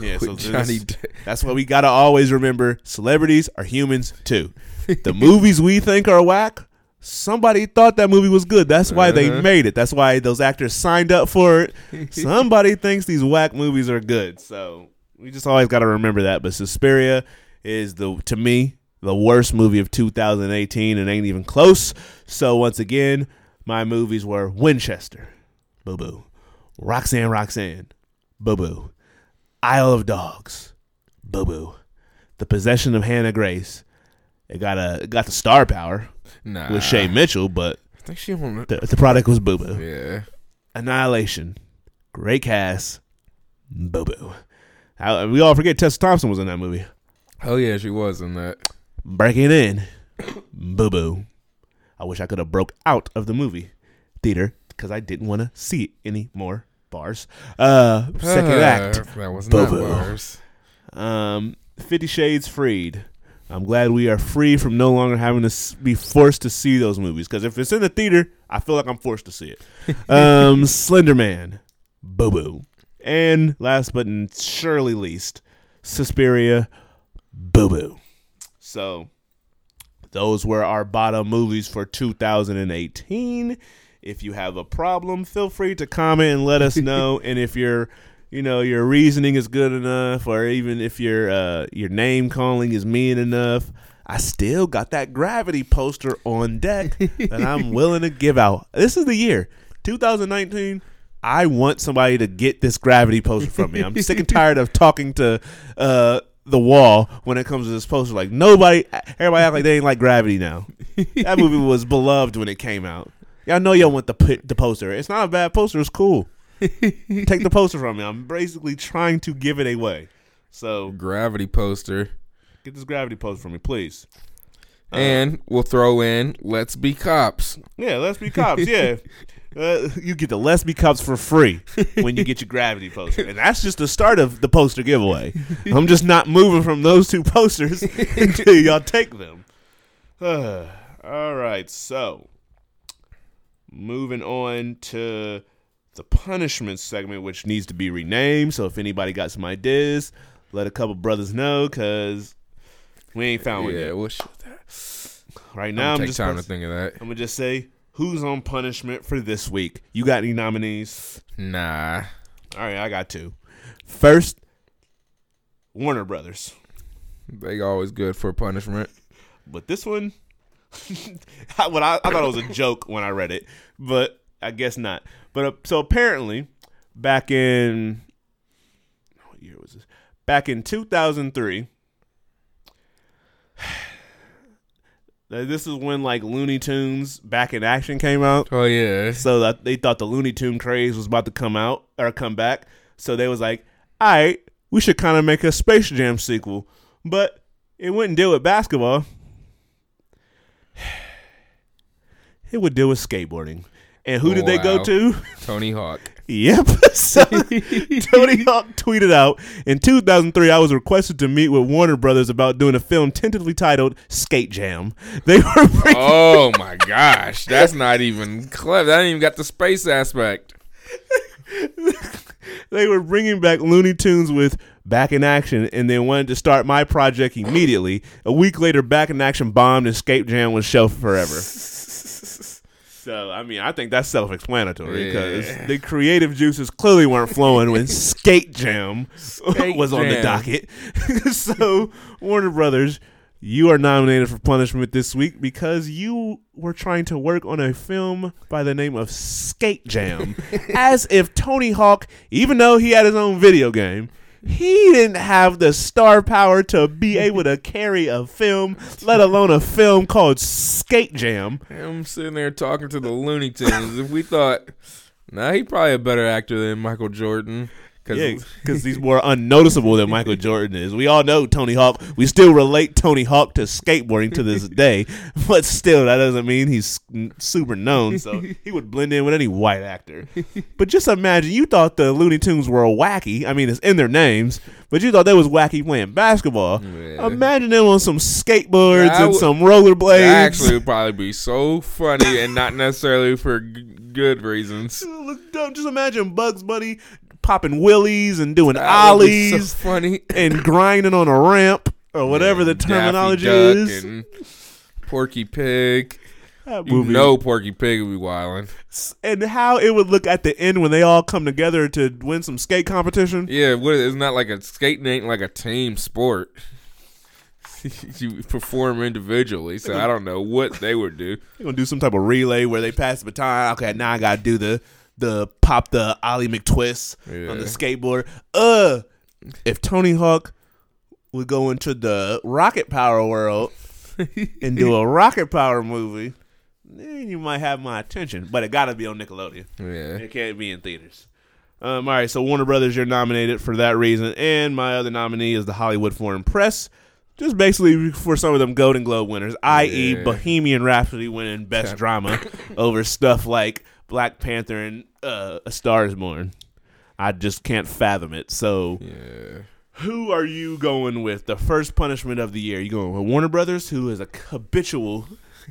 Yeah, so Johnny this- Depp. that's what we gotta always remember. Celebrities are humans too. The movies we think are whack, somebody thought that movie was good. That's why they Uh-huh. made it. That's why those actors signed up for it. Somebody thinks these whack movies are good. So we just always gotta remember that. But Suspiria is the to me the worst movie of 2018 and ain't even close. So once again, my movies were Winchester, boo boo, Roxanne Roxanne, boo boo, Isle of Dogs, boo boo, The Possession of Hannah Grace. It got a it got the star power Nah, with Shay Mitchell, but I think she won. the, the product was boo boo. Yeah, Annihilation, great cast, boo boo. We all forget Tessa Thompson was in that movie. Oh yeah, she was in that. Breaking in, boo boo. I wish I could have broke out of the movie theater because I didn't want to see it anymore. Bars. Uh, second Uh, act. That was not Boo-boo. bars. Um, Fifty Shades Freed. I'm glad we are free from no longer having to be forced to see those movies. Because if it's in the theater, I feel like I'm forced to see it. Um, Slender Man, Boo Boo, and last but surely least, Suspiria, Boo Boo. So those were our bottom movies for 2018. If you have a problem, feel free to comment and let us know. and if your, you know, your reasoning is good enough, or even if your uh, your name calling is mean enough, I still got that gravity poster on deck that I'm willing to give out. This is the year, 2019. I want somebody to get this gravity poster from me. I'm sick and tired of talking to uh, the wall when it comes to this poster. Like nobody, everybody act like they ain't like Gravity now. That movie was beloved when it came out. Y'all know y'all want the the poster. It's not a bad poster. It's cool. Take the poster from me. I'm basically trying to give it away. So Gravity poster, get this Gravity poster from me, please. Uh, and we'll throw in "Let's Be Cops." Yeah, let's be cops. Yeah. Uh, you get the Let's for free when you get your Gravity poster. And that's just the start of the poster giveaway. I'm just not moving from those two posters until y'all take them. All right, so moving on to the punishment segment, which needs to be renamed. So if anybody got some ideas, let a couple brothers know because we ain't found one yeah, yet. we'll shoot that. Right Now I'm take just time to think of that. I'm gonna just say who's on punishment for this week. You got any nominees? Nah, All right, I got two. First, Warner Brothers, they always good for punishment. but this one, what I, I thought it was a joke when I read it, but I guess not. But uh, so apparently, back in what year was this? back in 2003. This is when like Looney Tunes back in action came out. Oh yeah. So that they thought the Looney Tune craze was about to come out or come back. So they was like, "All right, we should kind of make a Space Jam sequel." But it wouldn't deal with basketball. It would deal with skateboarding. And who did they go oh, to? Tony Hawk. Yep. So Tony Hawk tweeted out in 2003, I was requested to meet with Warner Brothers about doing a film tentatively titled Skate Jam. They were Oh my gosh, that's not even clever. That ain't even got the space aspect. they were bringing back Looney Tunes with Back in Action, and they wanted to start my project immediately. A week later, Back in Action bombed, and Skate Jam was shelved forever. So I mean, I think that's self-explanatory because Yeah. the creative juices clearly weren't flowing when Skate Jam Skate was on the Jam. docket. so Warner Brothers, you are nominated for punishment this week because you were trying to work on a film by the name of Skate Jam, as if Tony Hawk, even though he had his own video game. He didn't have the star power to be able to carry a film, let alone a film called Skate Jam. I'm sitting there talking to the Looney Tunes. if we thought, nah, he probably a better actor than Michael Jordan. Cause Yeah, because he's more unnoticeable than Michael Jordan is. We all know Tony Hawk. We still relate Tony Hawk to skateboarding to this day, but still, that doesn't mean he's super known. So he would blend in with any white actor. But just imagine, you thought the Looney Tunes were wacky. I mean, it's in their names, but you thought they was wacky playing basketball. Yeah. Imagine them on some skateboards That and would- some rollerblades. that actually would probably be so funny and not necessarily for g- good reasons. Just imagine Bugs Bunny popping willies and doing That would be ollies. so funny. and grinding on a ramp or whatever the Daffy terminology is. Porky Pig. That You know Porky Pig would be wildin'. and how it would look at the end when they all come together to win some skate competition. Yeah, what, it's not like a skating ain't like a team sport. you perform individually, so I don't know what they would do. They're gonna do some type of relay where they pass the baton. Okay, now I gotta do the the pop the Ollie McTwist on the skateboard. Uh, if Tony Hawk would go into the rocket power world and do a rocket power movie, then you might have my attention. But it gotta be on Nickelodeon. Yeah. It can't be in theaters. Um, all right, so Warner Brothers, you're nominated for that reason, and my other nominee is the Hollywood Foreign Press, just basically for some of them Golden Globe winners, i.e., Yeah. Bohemian Rhapsody winning Best Drama over stuff like Black Panther and uh, A Star Is Born. I just can't fathom it. So, Yeah. who are you going with? The first punishment of the year? You going with Warner Brothers, who is a habitual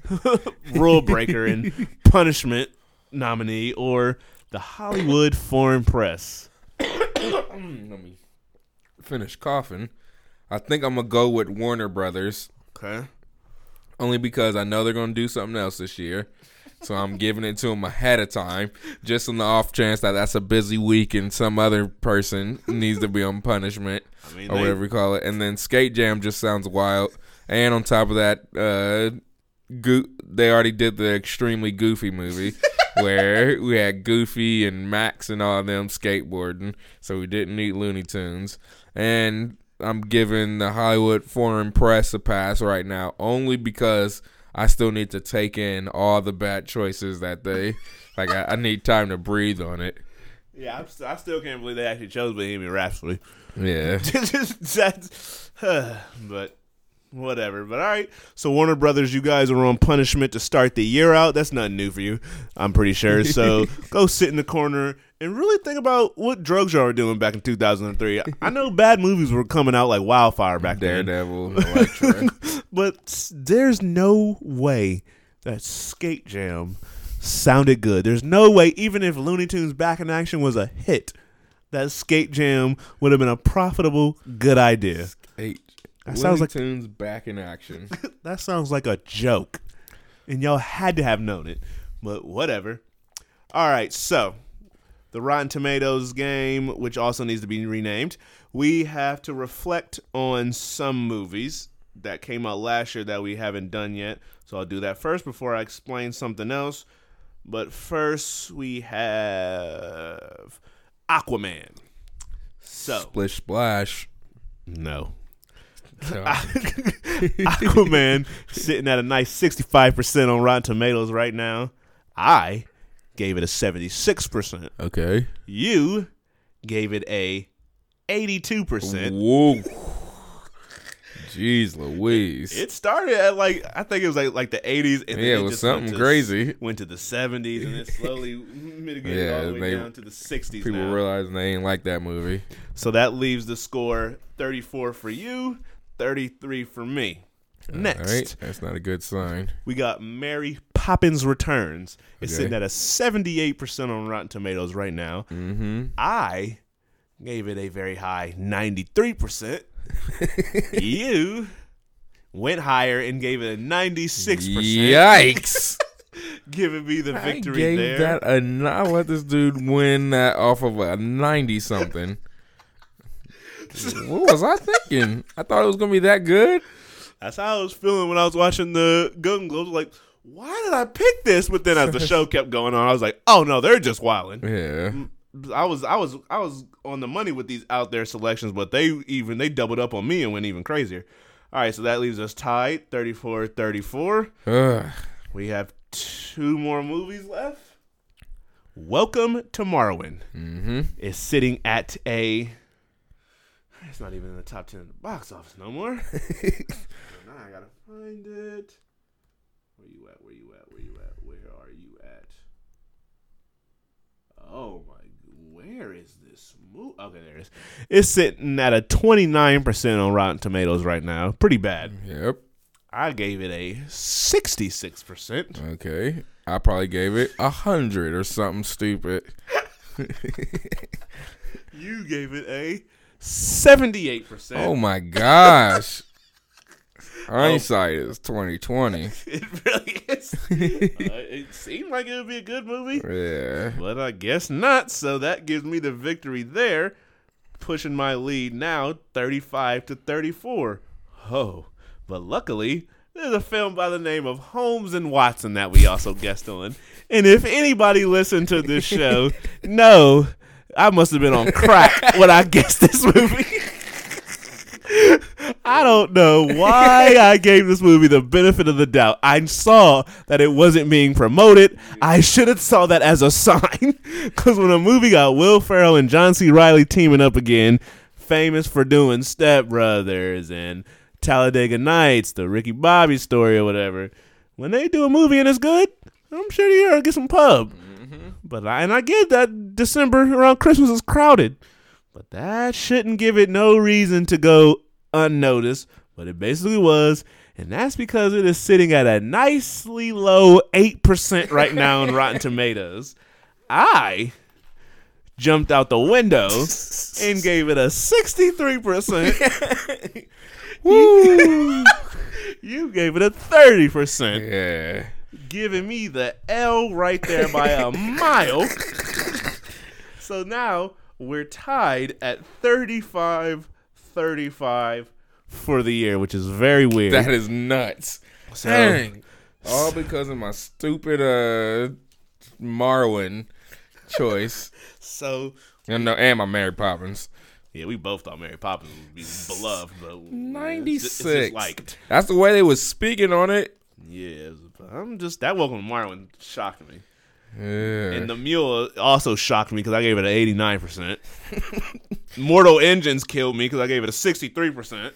rule breaker and punishment nominee, or the Hollywood Foreign Press? Let me finish coughing. I think I'm gonna go with Warner Brothers Okay. only because I know they're gonna do something else this year. So I'm giving it to him ahead of time, just on the off chance that that's a busy week and some other person needs to be on punishment I mean, or they- whatever you call it. And then Skate Jam just sounds wild. And on top of that, uh, go- they already did the extremely goofy movie where we had Goofy and Max and all of them skateboarding, so we didn't need Looney Tunes. And I'm giving the Hollywood Foreign Press a pass right now, only because I still need to take in all the bad choices that they like. I, I need time to breathe on it. Yeah, I'm st- I still can't believe they actually chose Bohemian Rhapsody. Yeah. That's- but whatever. But all right. So Warner Brothers, you guys are on punishment to start the year out. That's nothing new for you, I'm pretty sure. So go sit in the corner and really think about what drugs y'all were doing back in 2003. I know bad movies were coming out like wildfire back then, Daredevil, but there's no way that Skate Jam sounded good. There's no way, even if Looney Tunes Back in Action was a hit, that Skate Jam would have been a profitable, good idea. Eight. That sounds like- Tunes back in action. That sounds like a joke. And y'all had to have known it. But whatever. All right, so the Rotten Tomatoes game, which also needs to be renamed, we have to reflect on some movies that came out last year that we haven't done yet. So I'll do that first before I explain something else. But first, we have Aquaman. So, Splish Splash. No. Aquaman sitting at a nice 65% on Rotten Tomatoes right now. I gave it a 76%. okay. You gave it a 82%. Whoa. Jeez Louise. It started at like I think it was like like the 80s and then Yeah, it was just went something to- crazy. Went to the 70s and then slowly mitigated Yeah, all the way they- down to the 60s People now. realizing they ain't like that movie. So that leaves the score 34 for you, 33 for me. Next, right. That's not a good sign. we got Mary Poppins Returns. It's Okay. sitting at a 78% on Rotten Tomatoes right now. Mm-hmm. I gave it a very high 93%. you went higher and gave it a 96%, Yikes. giving me the I victory gave there. that a. n- I let this dude win that off of a 90 something. What was I thinking? I thought it was going to be that good. That's how I was feeling when I was watching the Golden Globes. Like, why did I pick this? But then as the show kept going on, I was like, oh no, they're just wilding. Yeah. I was I was I was on the money with these out there selections, but they even they doubled up on me and went even crazier. All right, so that leaves us tied 34-34. Ugh. We have two more movies left. Welcome to Marwen Mm-hmm. is sitting at a. It's not even in the top ten of the box office no more. so now I gotta find it. Where you at? Where you at? Where you at? Where are you at? Oh my! Where is this movie? Okay, there it is. It's sitting at a twenty nine percent on Rotten Tomatoes right now. Pretty bad. Yep. I gave it a sixty six percent. Okay. I probably gave it a hundred or something stupid. You gave it a seventy eight percent. Oh my gosh. Hindsight is twenty twenty. It really is. uh, it seemed like it would be a good movie, Yeah. but I guess not. So that gives me the victory there, pushing my lead now 35 to 34. Oh, but luckily, there's a film by the name of Holmes and Watson that we also guessed on. And if anybody listened to this show, no, I must have been on crack when I guessed this movie. I don't know why I gave this movie the benefit of the doubt. I saw that it wasn't being promoted. I should have saw that as a sign. Because when a movie got Will Ferrell and John C. Reilly teaming up again, famous for doing Step Brothers and Talladega Nights, the Ricky Bobby story or whatever, when they do a movie and it's good, I'm sure gonna get some pub. But I, and I get that December around Christmas is crowded. But that shouldn't give it no reason to go unnoticed. But it basically was. And that's because it is sitting at a nicely low 8% right now on Rotten Tomatoes. I jumped out the window and gave it a 63%. Woo! you gave it a 30%, Yeah. Giving me the L right there by a mile. So now we're tied at 35 35 for the year, which is very weird. That is nuts. So- Dang. All because of my stupid uh Marwen choice. so And no and my Mary Poppins. yeah, we both thought Mary Poppins would be beloved, but Ninety it's like That's the way they was speaking on it. yeah, I'm just that Welcome to Marwen shocked me, Yeah. and the Mule also shocked me because I gave it an 89 percent. Mortal Engines killed me because I gave it a 63 percent.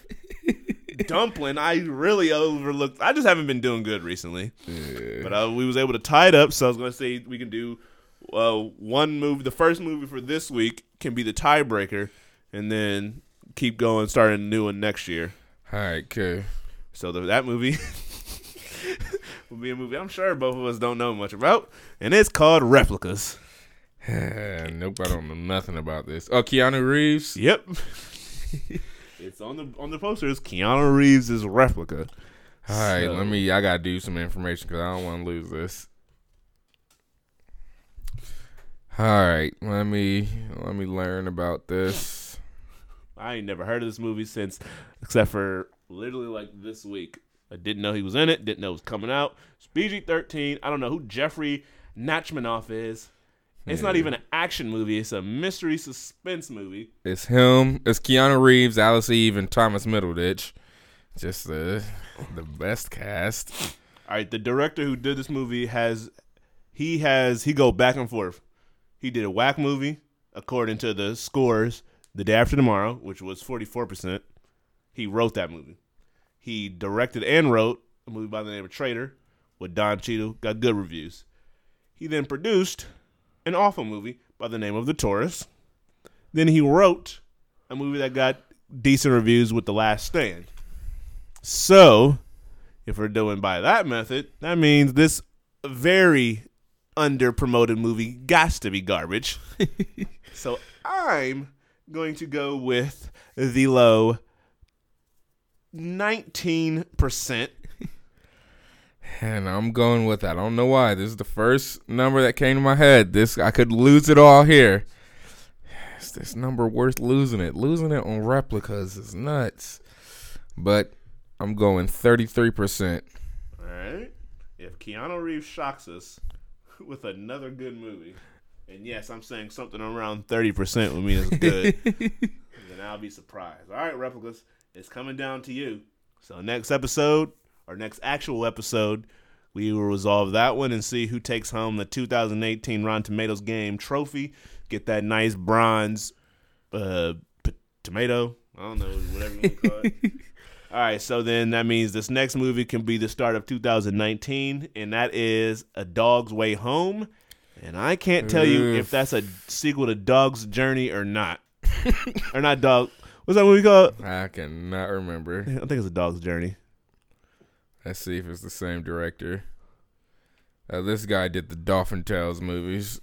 Dumpling, I really overlooked. I just haven't been doing good recently. But uh, we was able to tie it up, so I was going to say we can do uh, one movie. The first movie for this week can be the tiebreaker, and then keep going, starting a new one next year. All right, cool. So the, that movie will be a movie I'm sure both of us don't know much about, and it's called Replicas. nope, I don't know nothing about this. Oh, Keanu Reeves. Yep. it's on the on the poster. It's Keanu Reeves' replica. All right, So- let me. I gotta do some information because I don't want to lose this. All right, let me let me learn about this. I ain't never heard of this movie since, except for literally like this week. I didn't know he was in it. Didn't know it was coming out. It's PG thirteen. I don't know who Jeffrey Nachmanoff is. It's not hmm. even an action movie. It's a mystery suspense movie. It's him. It's Keanu Reeves, Alice Eve, and Thomas Middleditch. Just the the best cast. All right, the director who did this movie has he has he go back and forth. He did a whack movie according to the scores, The Day After Tomorrow, which was 44%. He wrote that movie. He directed and wrote a movie by the name of Traitor with Don Cheadle, got good reviews. He then produced an awful movie by the name of The Taurus. Then he wrote a movie that got decent reviews with The Last Stand. So, if we're doing by that method, that means this very under promoted movie got to be garbage. so I'm going to go with the low 19%. And I'm going with that. I don't know why. This is the first number that came to my head. This I could lose it all here. Is this number worth losing it? Losing it on replicas is nuts. But I'm going 33%. All right. If Keanu Reeves shocks us with another good movie, and yes, I'm saying something around 30% would mean it's good, then I'll be surprised. All right, replicas, it's coming down to you. So next episode, or next actual episode, we will resolve that one and see who takes home the 2018 Rotten Tomatoes game trophy. Get that nice bronze uh, p- tomato. I don't know, whatever you want to call it. All right, so then that means this next movie can be the start of 2019, and that is A Dog's Way Home. And I can't tell you if that's a sequel to Dog's Journey or not. or not Dog. What's that movie called? I cannot remember. I think it's A Dog's Journey. Let's see if it's the same director. Uh, this guy did the Dolphin Tales movies.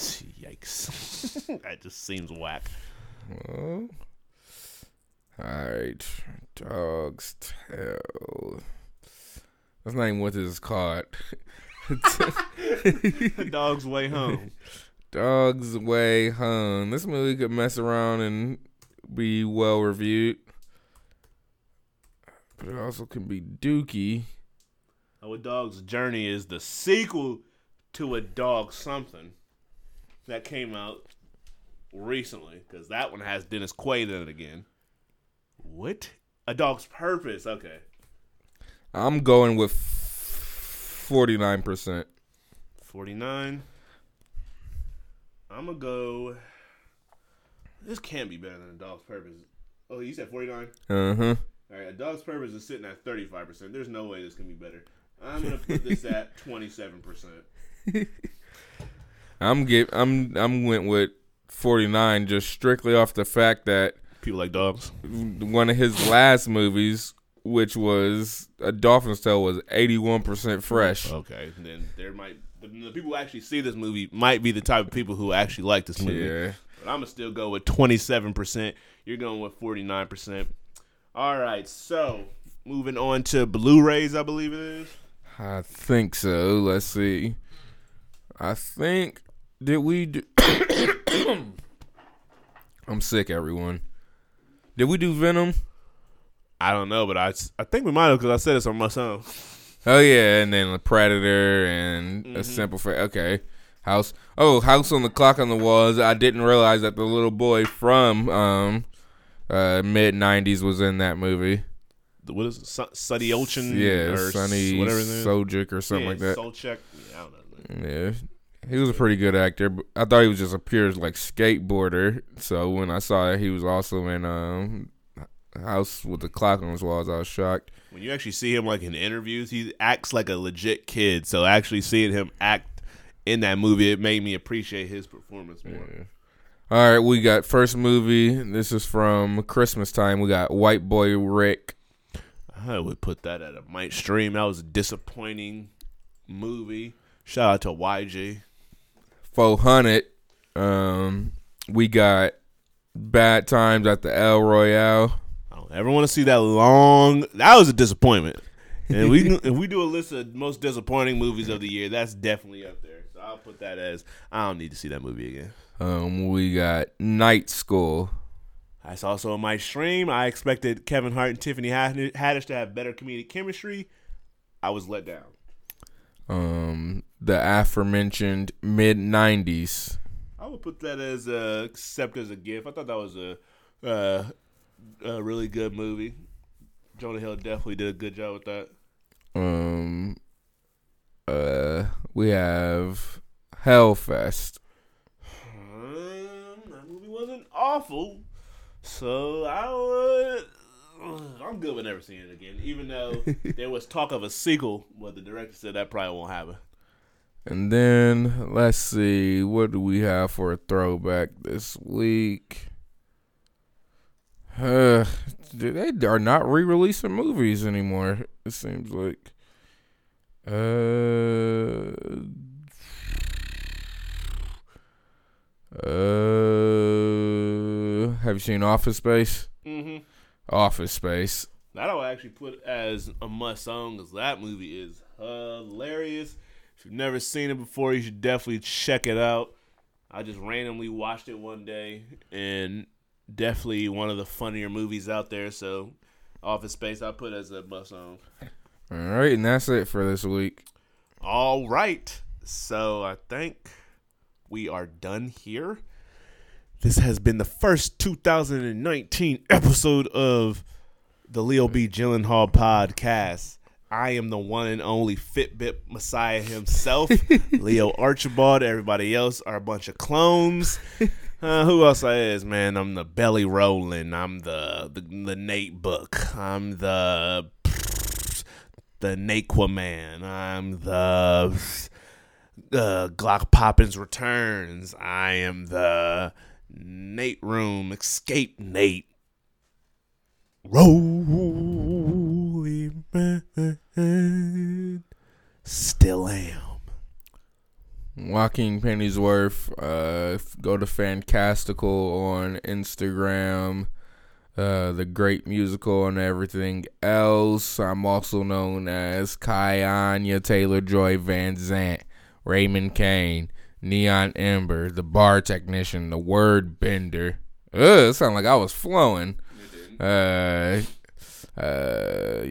Yikes. that just seems whack. Well, all right, Dog's Tale. That's not even what this is called. Dog's Way Home. Dog's Way Home. This movie could mess around and be well reviewed, but it also can be dookie. Oh, A Dog's Journey is the sequel to A Dog Something that came out recently because that one has Dennis Quaid in it again. What? A Dog's Purpose. Okay. I'm going with forty nine percent. 49. I'm going to go. This can't be better than A Dog's Purpose. Oh, you said 49? Uh huh. All right, A Dog's Purpose is sitting at 35%. There's no way this can be better. I'm going to put this at 27%. I'm give I'm I'm went with 49 just strictly off the fact that People like dogs. one of his last movies, which was a Dolphin's Tale, was 81% fresh. Okay, then there might the, the people who actually see this movie might be the type of people who actually like this movie. Yeah. But I'm gonna still go with 27. percent You're going with 49. percent All right, so moving on to Blu-rays, I believe it is. I think so. Let's see. I think did we do I'm sick everyone. Did we do Venom? I don't know, but I, I think we might have because I said this on my song. Oh yeah, and then the Predator and a mm-hmm. simple fa Okay, House. Oh, House on the Clock on the Walls. I didn't realize that the little boy from um uh mid '90s was in that movie. What is it? Su- Sunny Ocean? Yeah, or Sonny whatever his? Sojic or something yeah, like that. Solchek. Yeah, I don't know. Yeah, he was a pretty good actor. But I thought he was just a pure like skateboarder. So when I saw that he was also in um House with the Clock on his walls, I was shocked. When you actually see him like in interviews, he acts like a legit kid. So actually seeing him act in that movie, it made me appreciate his performance more. All right, we got first movie. This is from Christmas time. We got White Boy Rick. I would put that at a might stream. That was a disappointing movie. Shout out to YG. 400. Um, we got Bad Times at the El Royale. I don't ever want to see that long. That was a disappointment. And we if we do a list of most disappointing movies of the year, that's definitely up there. I'll put that as I don't need to see that movie again. Um, we got Night School. That's also on my stream. I expected Kevin Hart and Tiffany Haddish to have better comedic chemistry. I was let down. Um, the aforementioned mid '90s. I would put that as a accept as a gift. I thought that was a uh, a really good movie. Jonah Hill definitely did a good job with that. Um, uh, we have Hellfest. Um, that movie wasn't awful, so I would. I'm good with never seeing it again. Even though there was talk of a sequel, but the director said that probably won't happen. And then let's see, what do we have for a throwback this week? Uh, they are not re-releasing movies anymore. It seems like. Uh, uh, have you seen Office Space? Mm-hmm. Office Space. That I would actually put as a must song because that movie is hilarious. If you've never seen it before, you should definitely check it out. I just randomly watched it one day and definitely one of the funnier movies out there. So, Office Space, I put as a must song. All right, and that's it for this week. All right. So, I think we are done here. This has been the first 2019 episode of the Leo B. Gyllenhaal podcast. I am the one and only Fitbit Messiah himself, Leo Archibald. Everybody else are a bunch of clones. Uh, who else I is, man? I'm the belly rolling. I'm the the, the Nate Book. I'm the the Naquaman. I'm the uh, Glock Poppins returns. I am the Nate Room Escape Nate. Rolly man, still am. Joaquin Pennyworth. Uh, go to Fancastical on Instagram. Uh, the Great Musical and everything else. I'm also known as Kyanya Taylor Joy Van Zant, Raymond Kane, Neon Ember, the bar technician, the word bender. Ugh, it sounded like I was flowing. Uh, uh,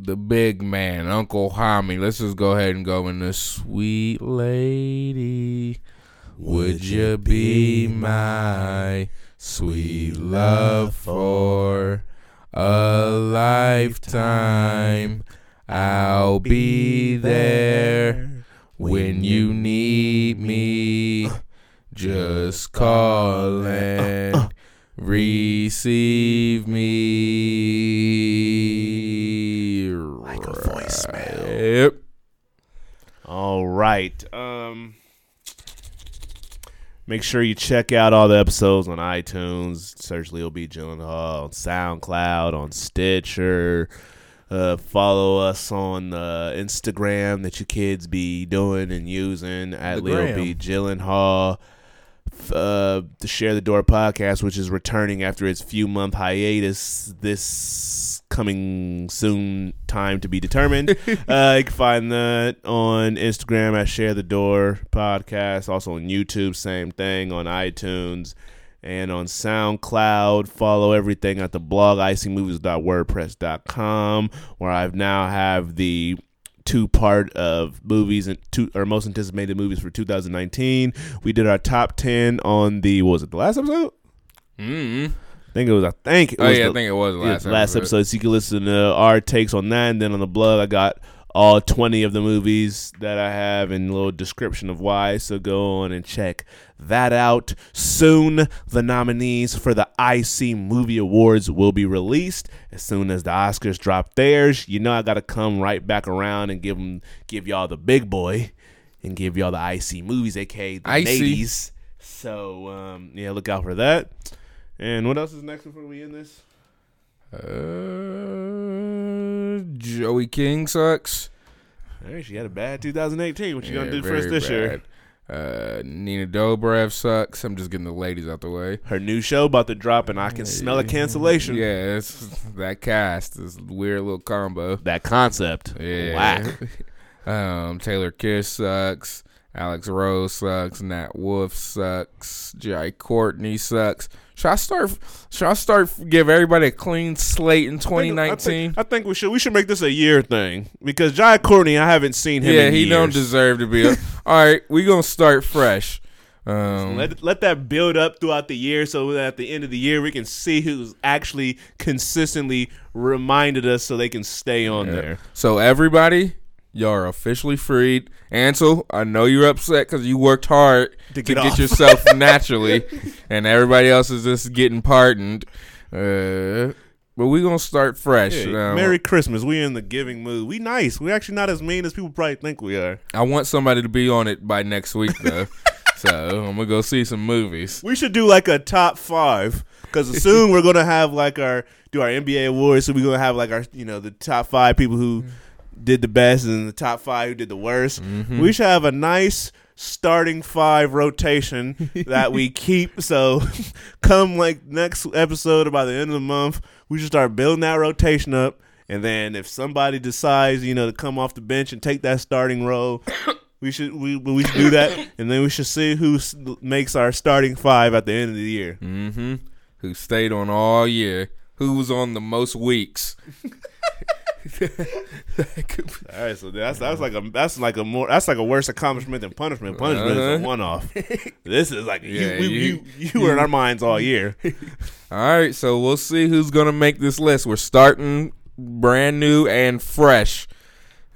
the big man, Uncle Homie. Let's just go ahead and go in the sweet lady. Would you be my sweet love for a lifetime? I'll be there when you need me. Just call and receive me. Like a voicemail. Yep. All right. Um Make sure you check out all the episodes on iTunes. Search Leo B. Gyllenhaal on SoundCloud, on Stitcher. Uh, follow us on uh, Instagram that you kids be doing and using at The Leo B. Gyllenhaal. Uh, the Share the Door podcast, which is returning after its few month hiatus this coming soon time to be determined. uh, you can find that on Instagram at Share the Door podcast, also on YouTube, same thing on iTunes and on SoundCloud. Follow everything at the blog icingmovies.wordpress.com, where I've now have the two part of movies and two or most anticipated movies for 2019. We did our top 10 on the what was it the last episode? Mm-hmm. I think it was I think it Oh was yeah, the- I think it was the yeah, last, last episode. So you can listen to our takes on that. And then on the blog, I got all 20 of the movies that I have and a little description of why. So go on and check that out. Soon, the nominees for the IC Movie Awards will be released. As soon as the Oscars drop theirs, you know I got to come right back around and give 'em- give y'all the big boy and give y'all the IC movies, aka the ladies. So um, yeah, look out for that. And what else is next before we end this? Uh, Joey King sucks. Hey, she had a bad 2018. What you gonna do for us very this year? Uh, Nina Dobrev sucks. I'm just getting the ladies out the way. Her new show about to drop, and I can smell a cancellation. Yeah, it's that cast. This weird little combo. That concept. Yeah. Whack. um, Taylor Kitsch sucks. Alex Rose sucks. Nat Wolff sucks. Jai Courtney sucks. Should I start? Should I start? Give everybody a clean slate in 2019. think, I think we should we should make this a year thing because Jai Courtney, I haven't seen him. Yeah, he years. don't deserve to be. A, all right, we gonna start fresh. Um, Let let that build up throughout the year, so that at the end of the year we can see who's actually consistently reminded us, so they can stay on there. so everybody, y'all are officially freed. Ansel, I know you're upset because you worked hard to, get get, yourself naturally, and everybody else is just getting pardoned. Uh, but we're gonna start fresh. Yeah, Um, Merry Christmas. We in the giving mood. We nice. We actually not as mean as people probably think we are. I want somebody to be on it by next week though. so I'm gonna go see some movies. We should do like a top five because soon we're gonna have like our do our NBA awards. So we're gonna have like our you know the top five people who did the best and the top five who did the worst. Mm-hmm. We should have a nice starting five rotation that we keep. So come like next episode or by the end of the month, we should start building that rotation up. And then if somebody decides, you know, to come off the bench and take that starting role, we should we we should do that, and then we should see who makes our starting five at the end of the year. Mm-hmm. Who stayed on all year? Who was on the most weeks? All right, so that's that's like a that's like a more that's like a worse accomplishment than punishment. Punishment is a Uh-huh. one off. this is like Yeah, you, we, you- you you were in our minds all year. All right, so we'll see who's gonna make this list. We're starting brand new and fresh.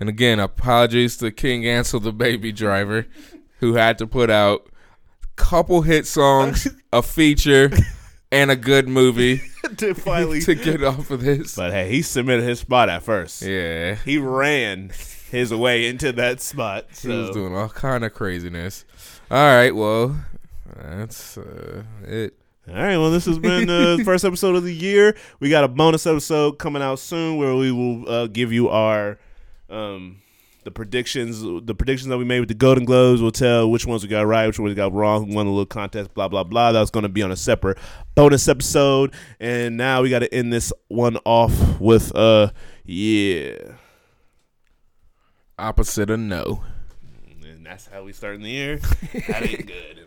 And again, apologies to King Ansel, the baby driver, who had to put out a couple hit songs, a feature, and a good movie to finally, to get off of this. but hey, he submitted his spot at first. Yeah, He ran his way into that spot. he was So doing all kind of craziness. All right, well, that's uh, it. all right, well, this has been the first episode of the year. We got a bonus episode coming out soon where we will uh, give you our um the predictions the predictions that we made with the golden globes we'll tell which ones we got right which ones we got wrong who won the little contest blah blah blah. That's going to be on a separate bonus episode. And now we got to end this one off with uh yeah. Opposite of no. and that's how we start in the year. That ain't good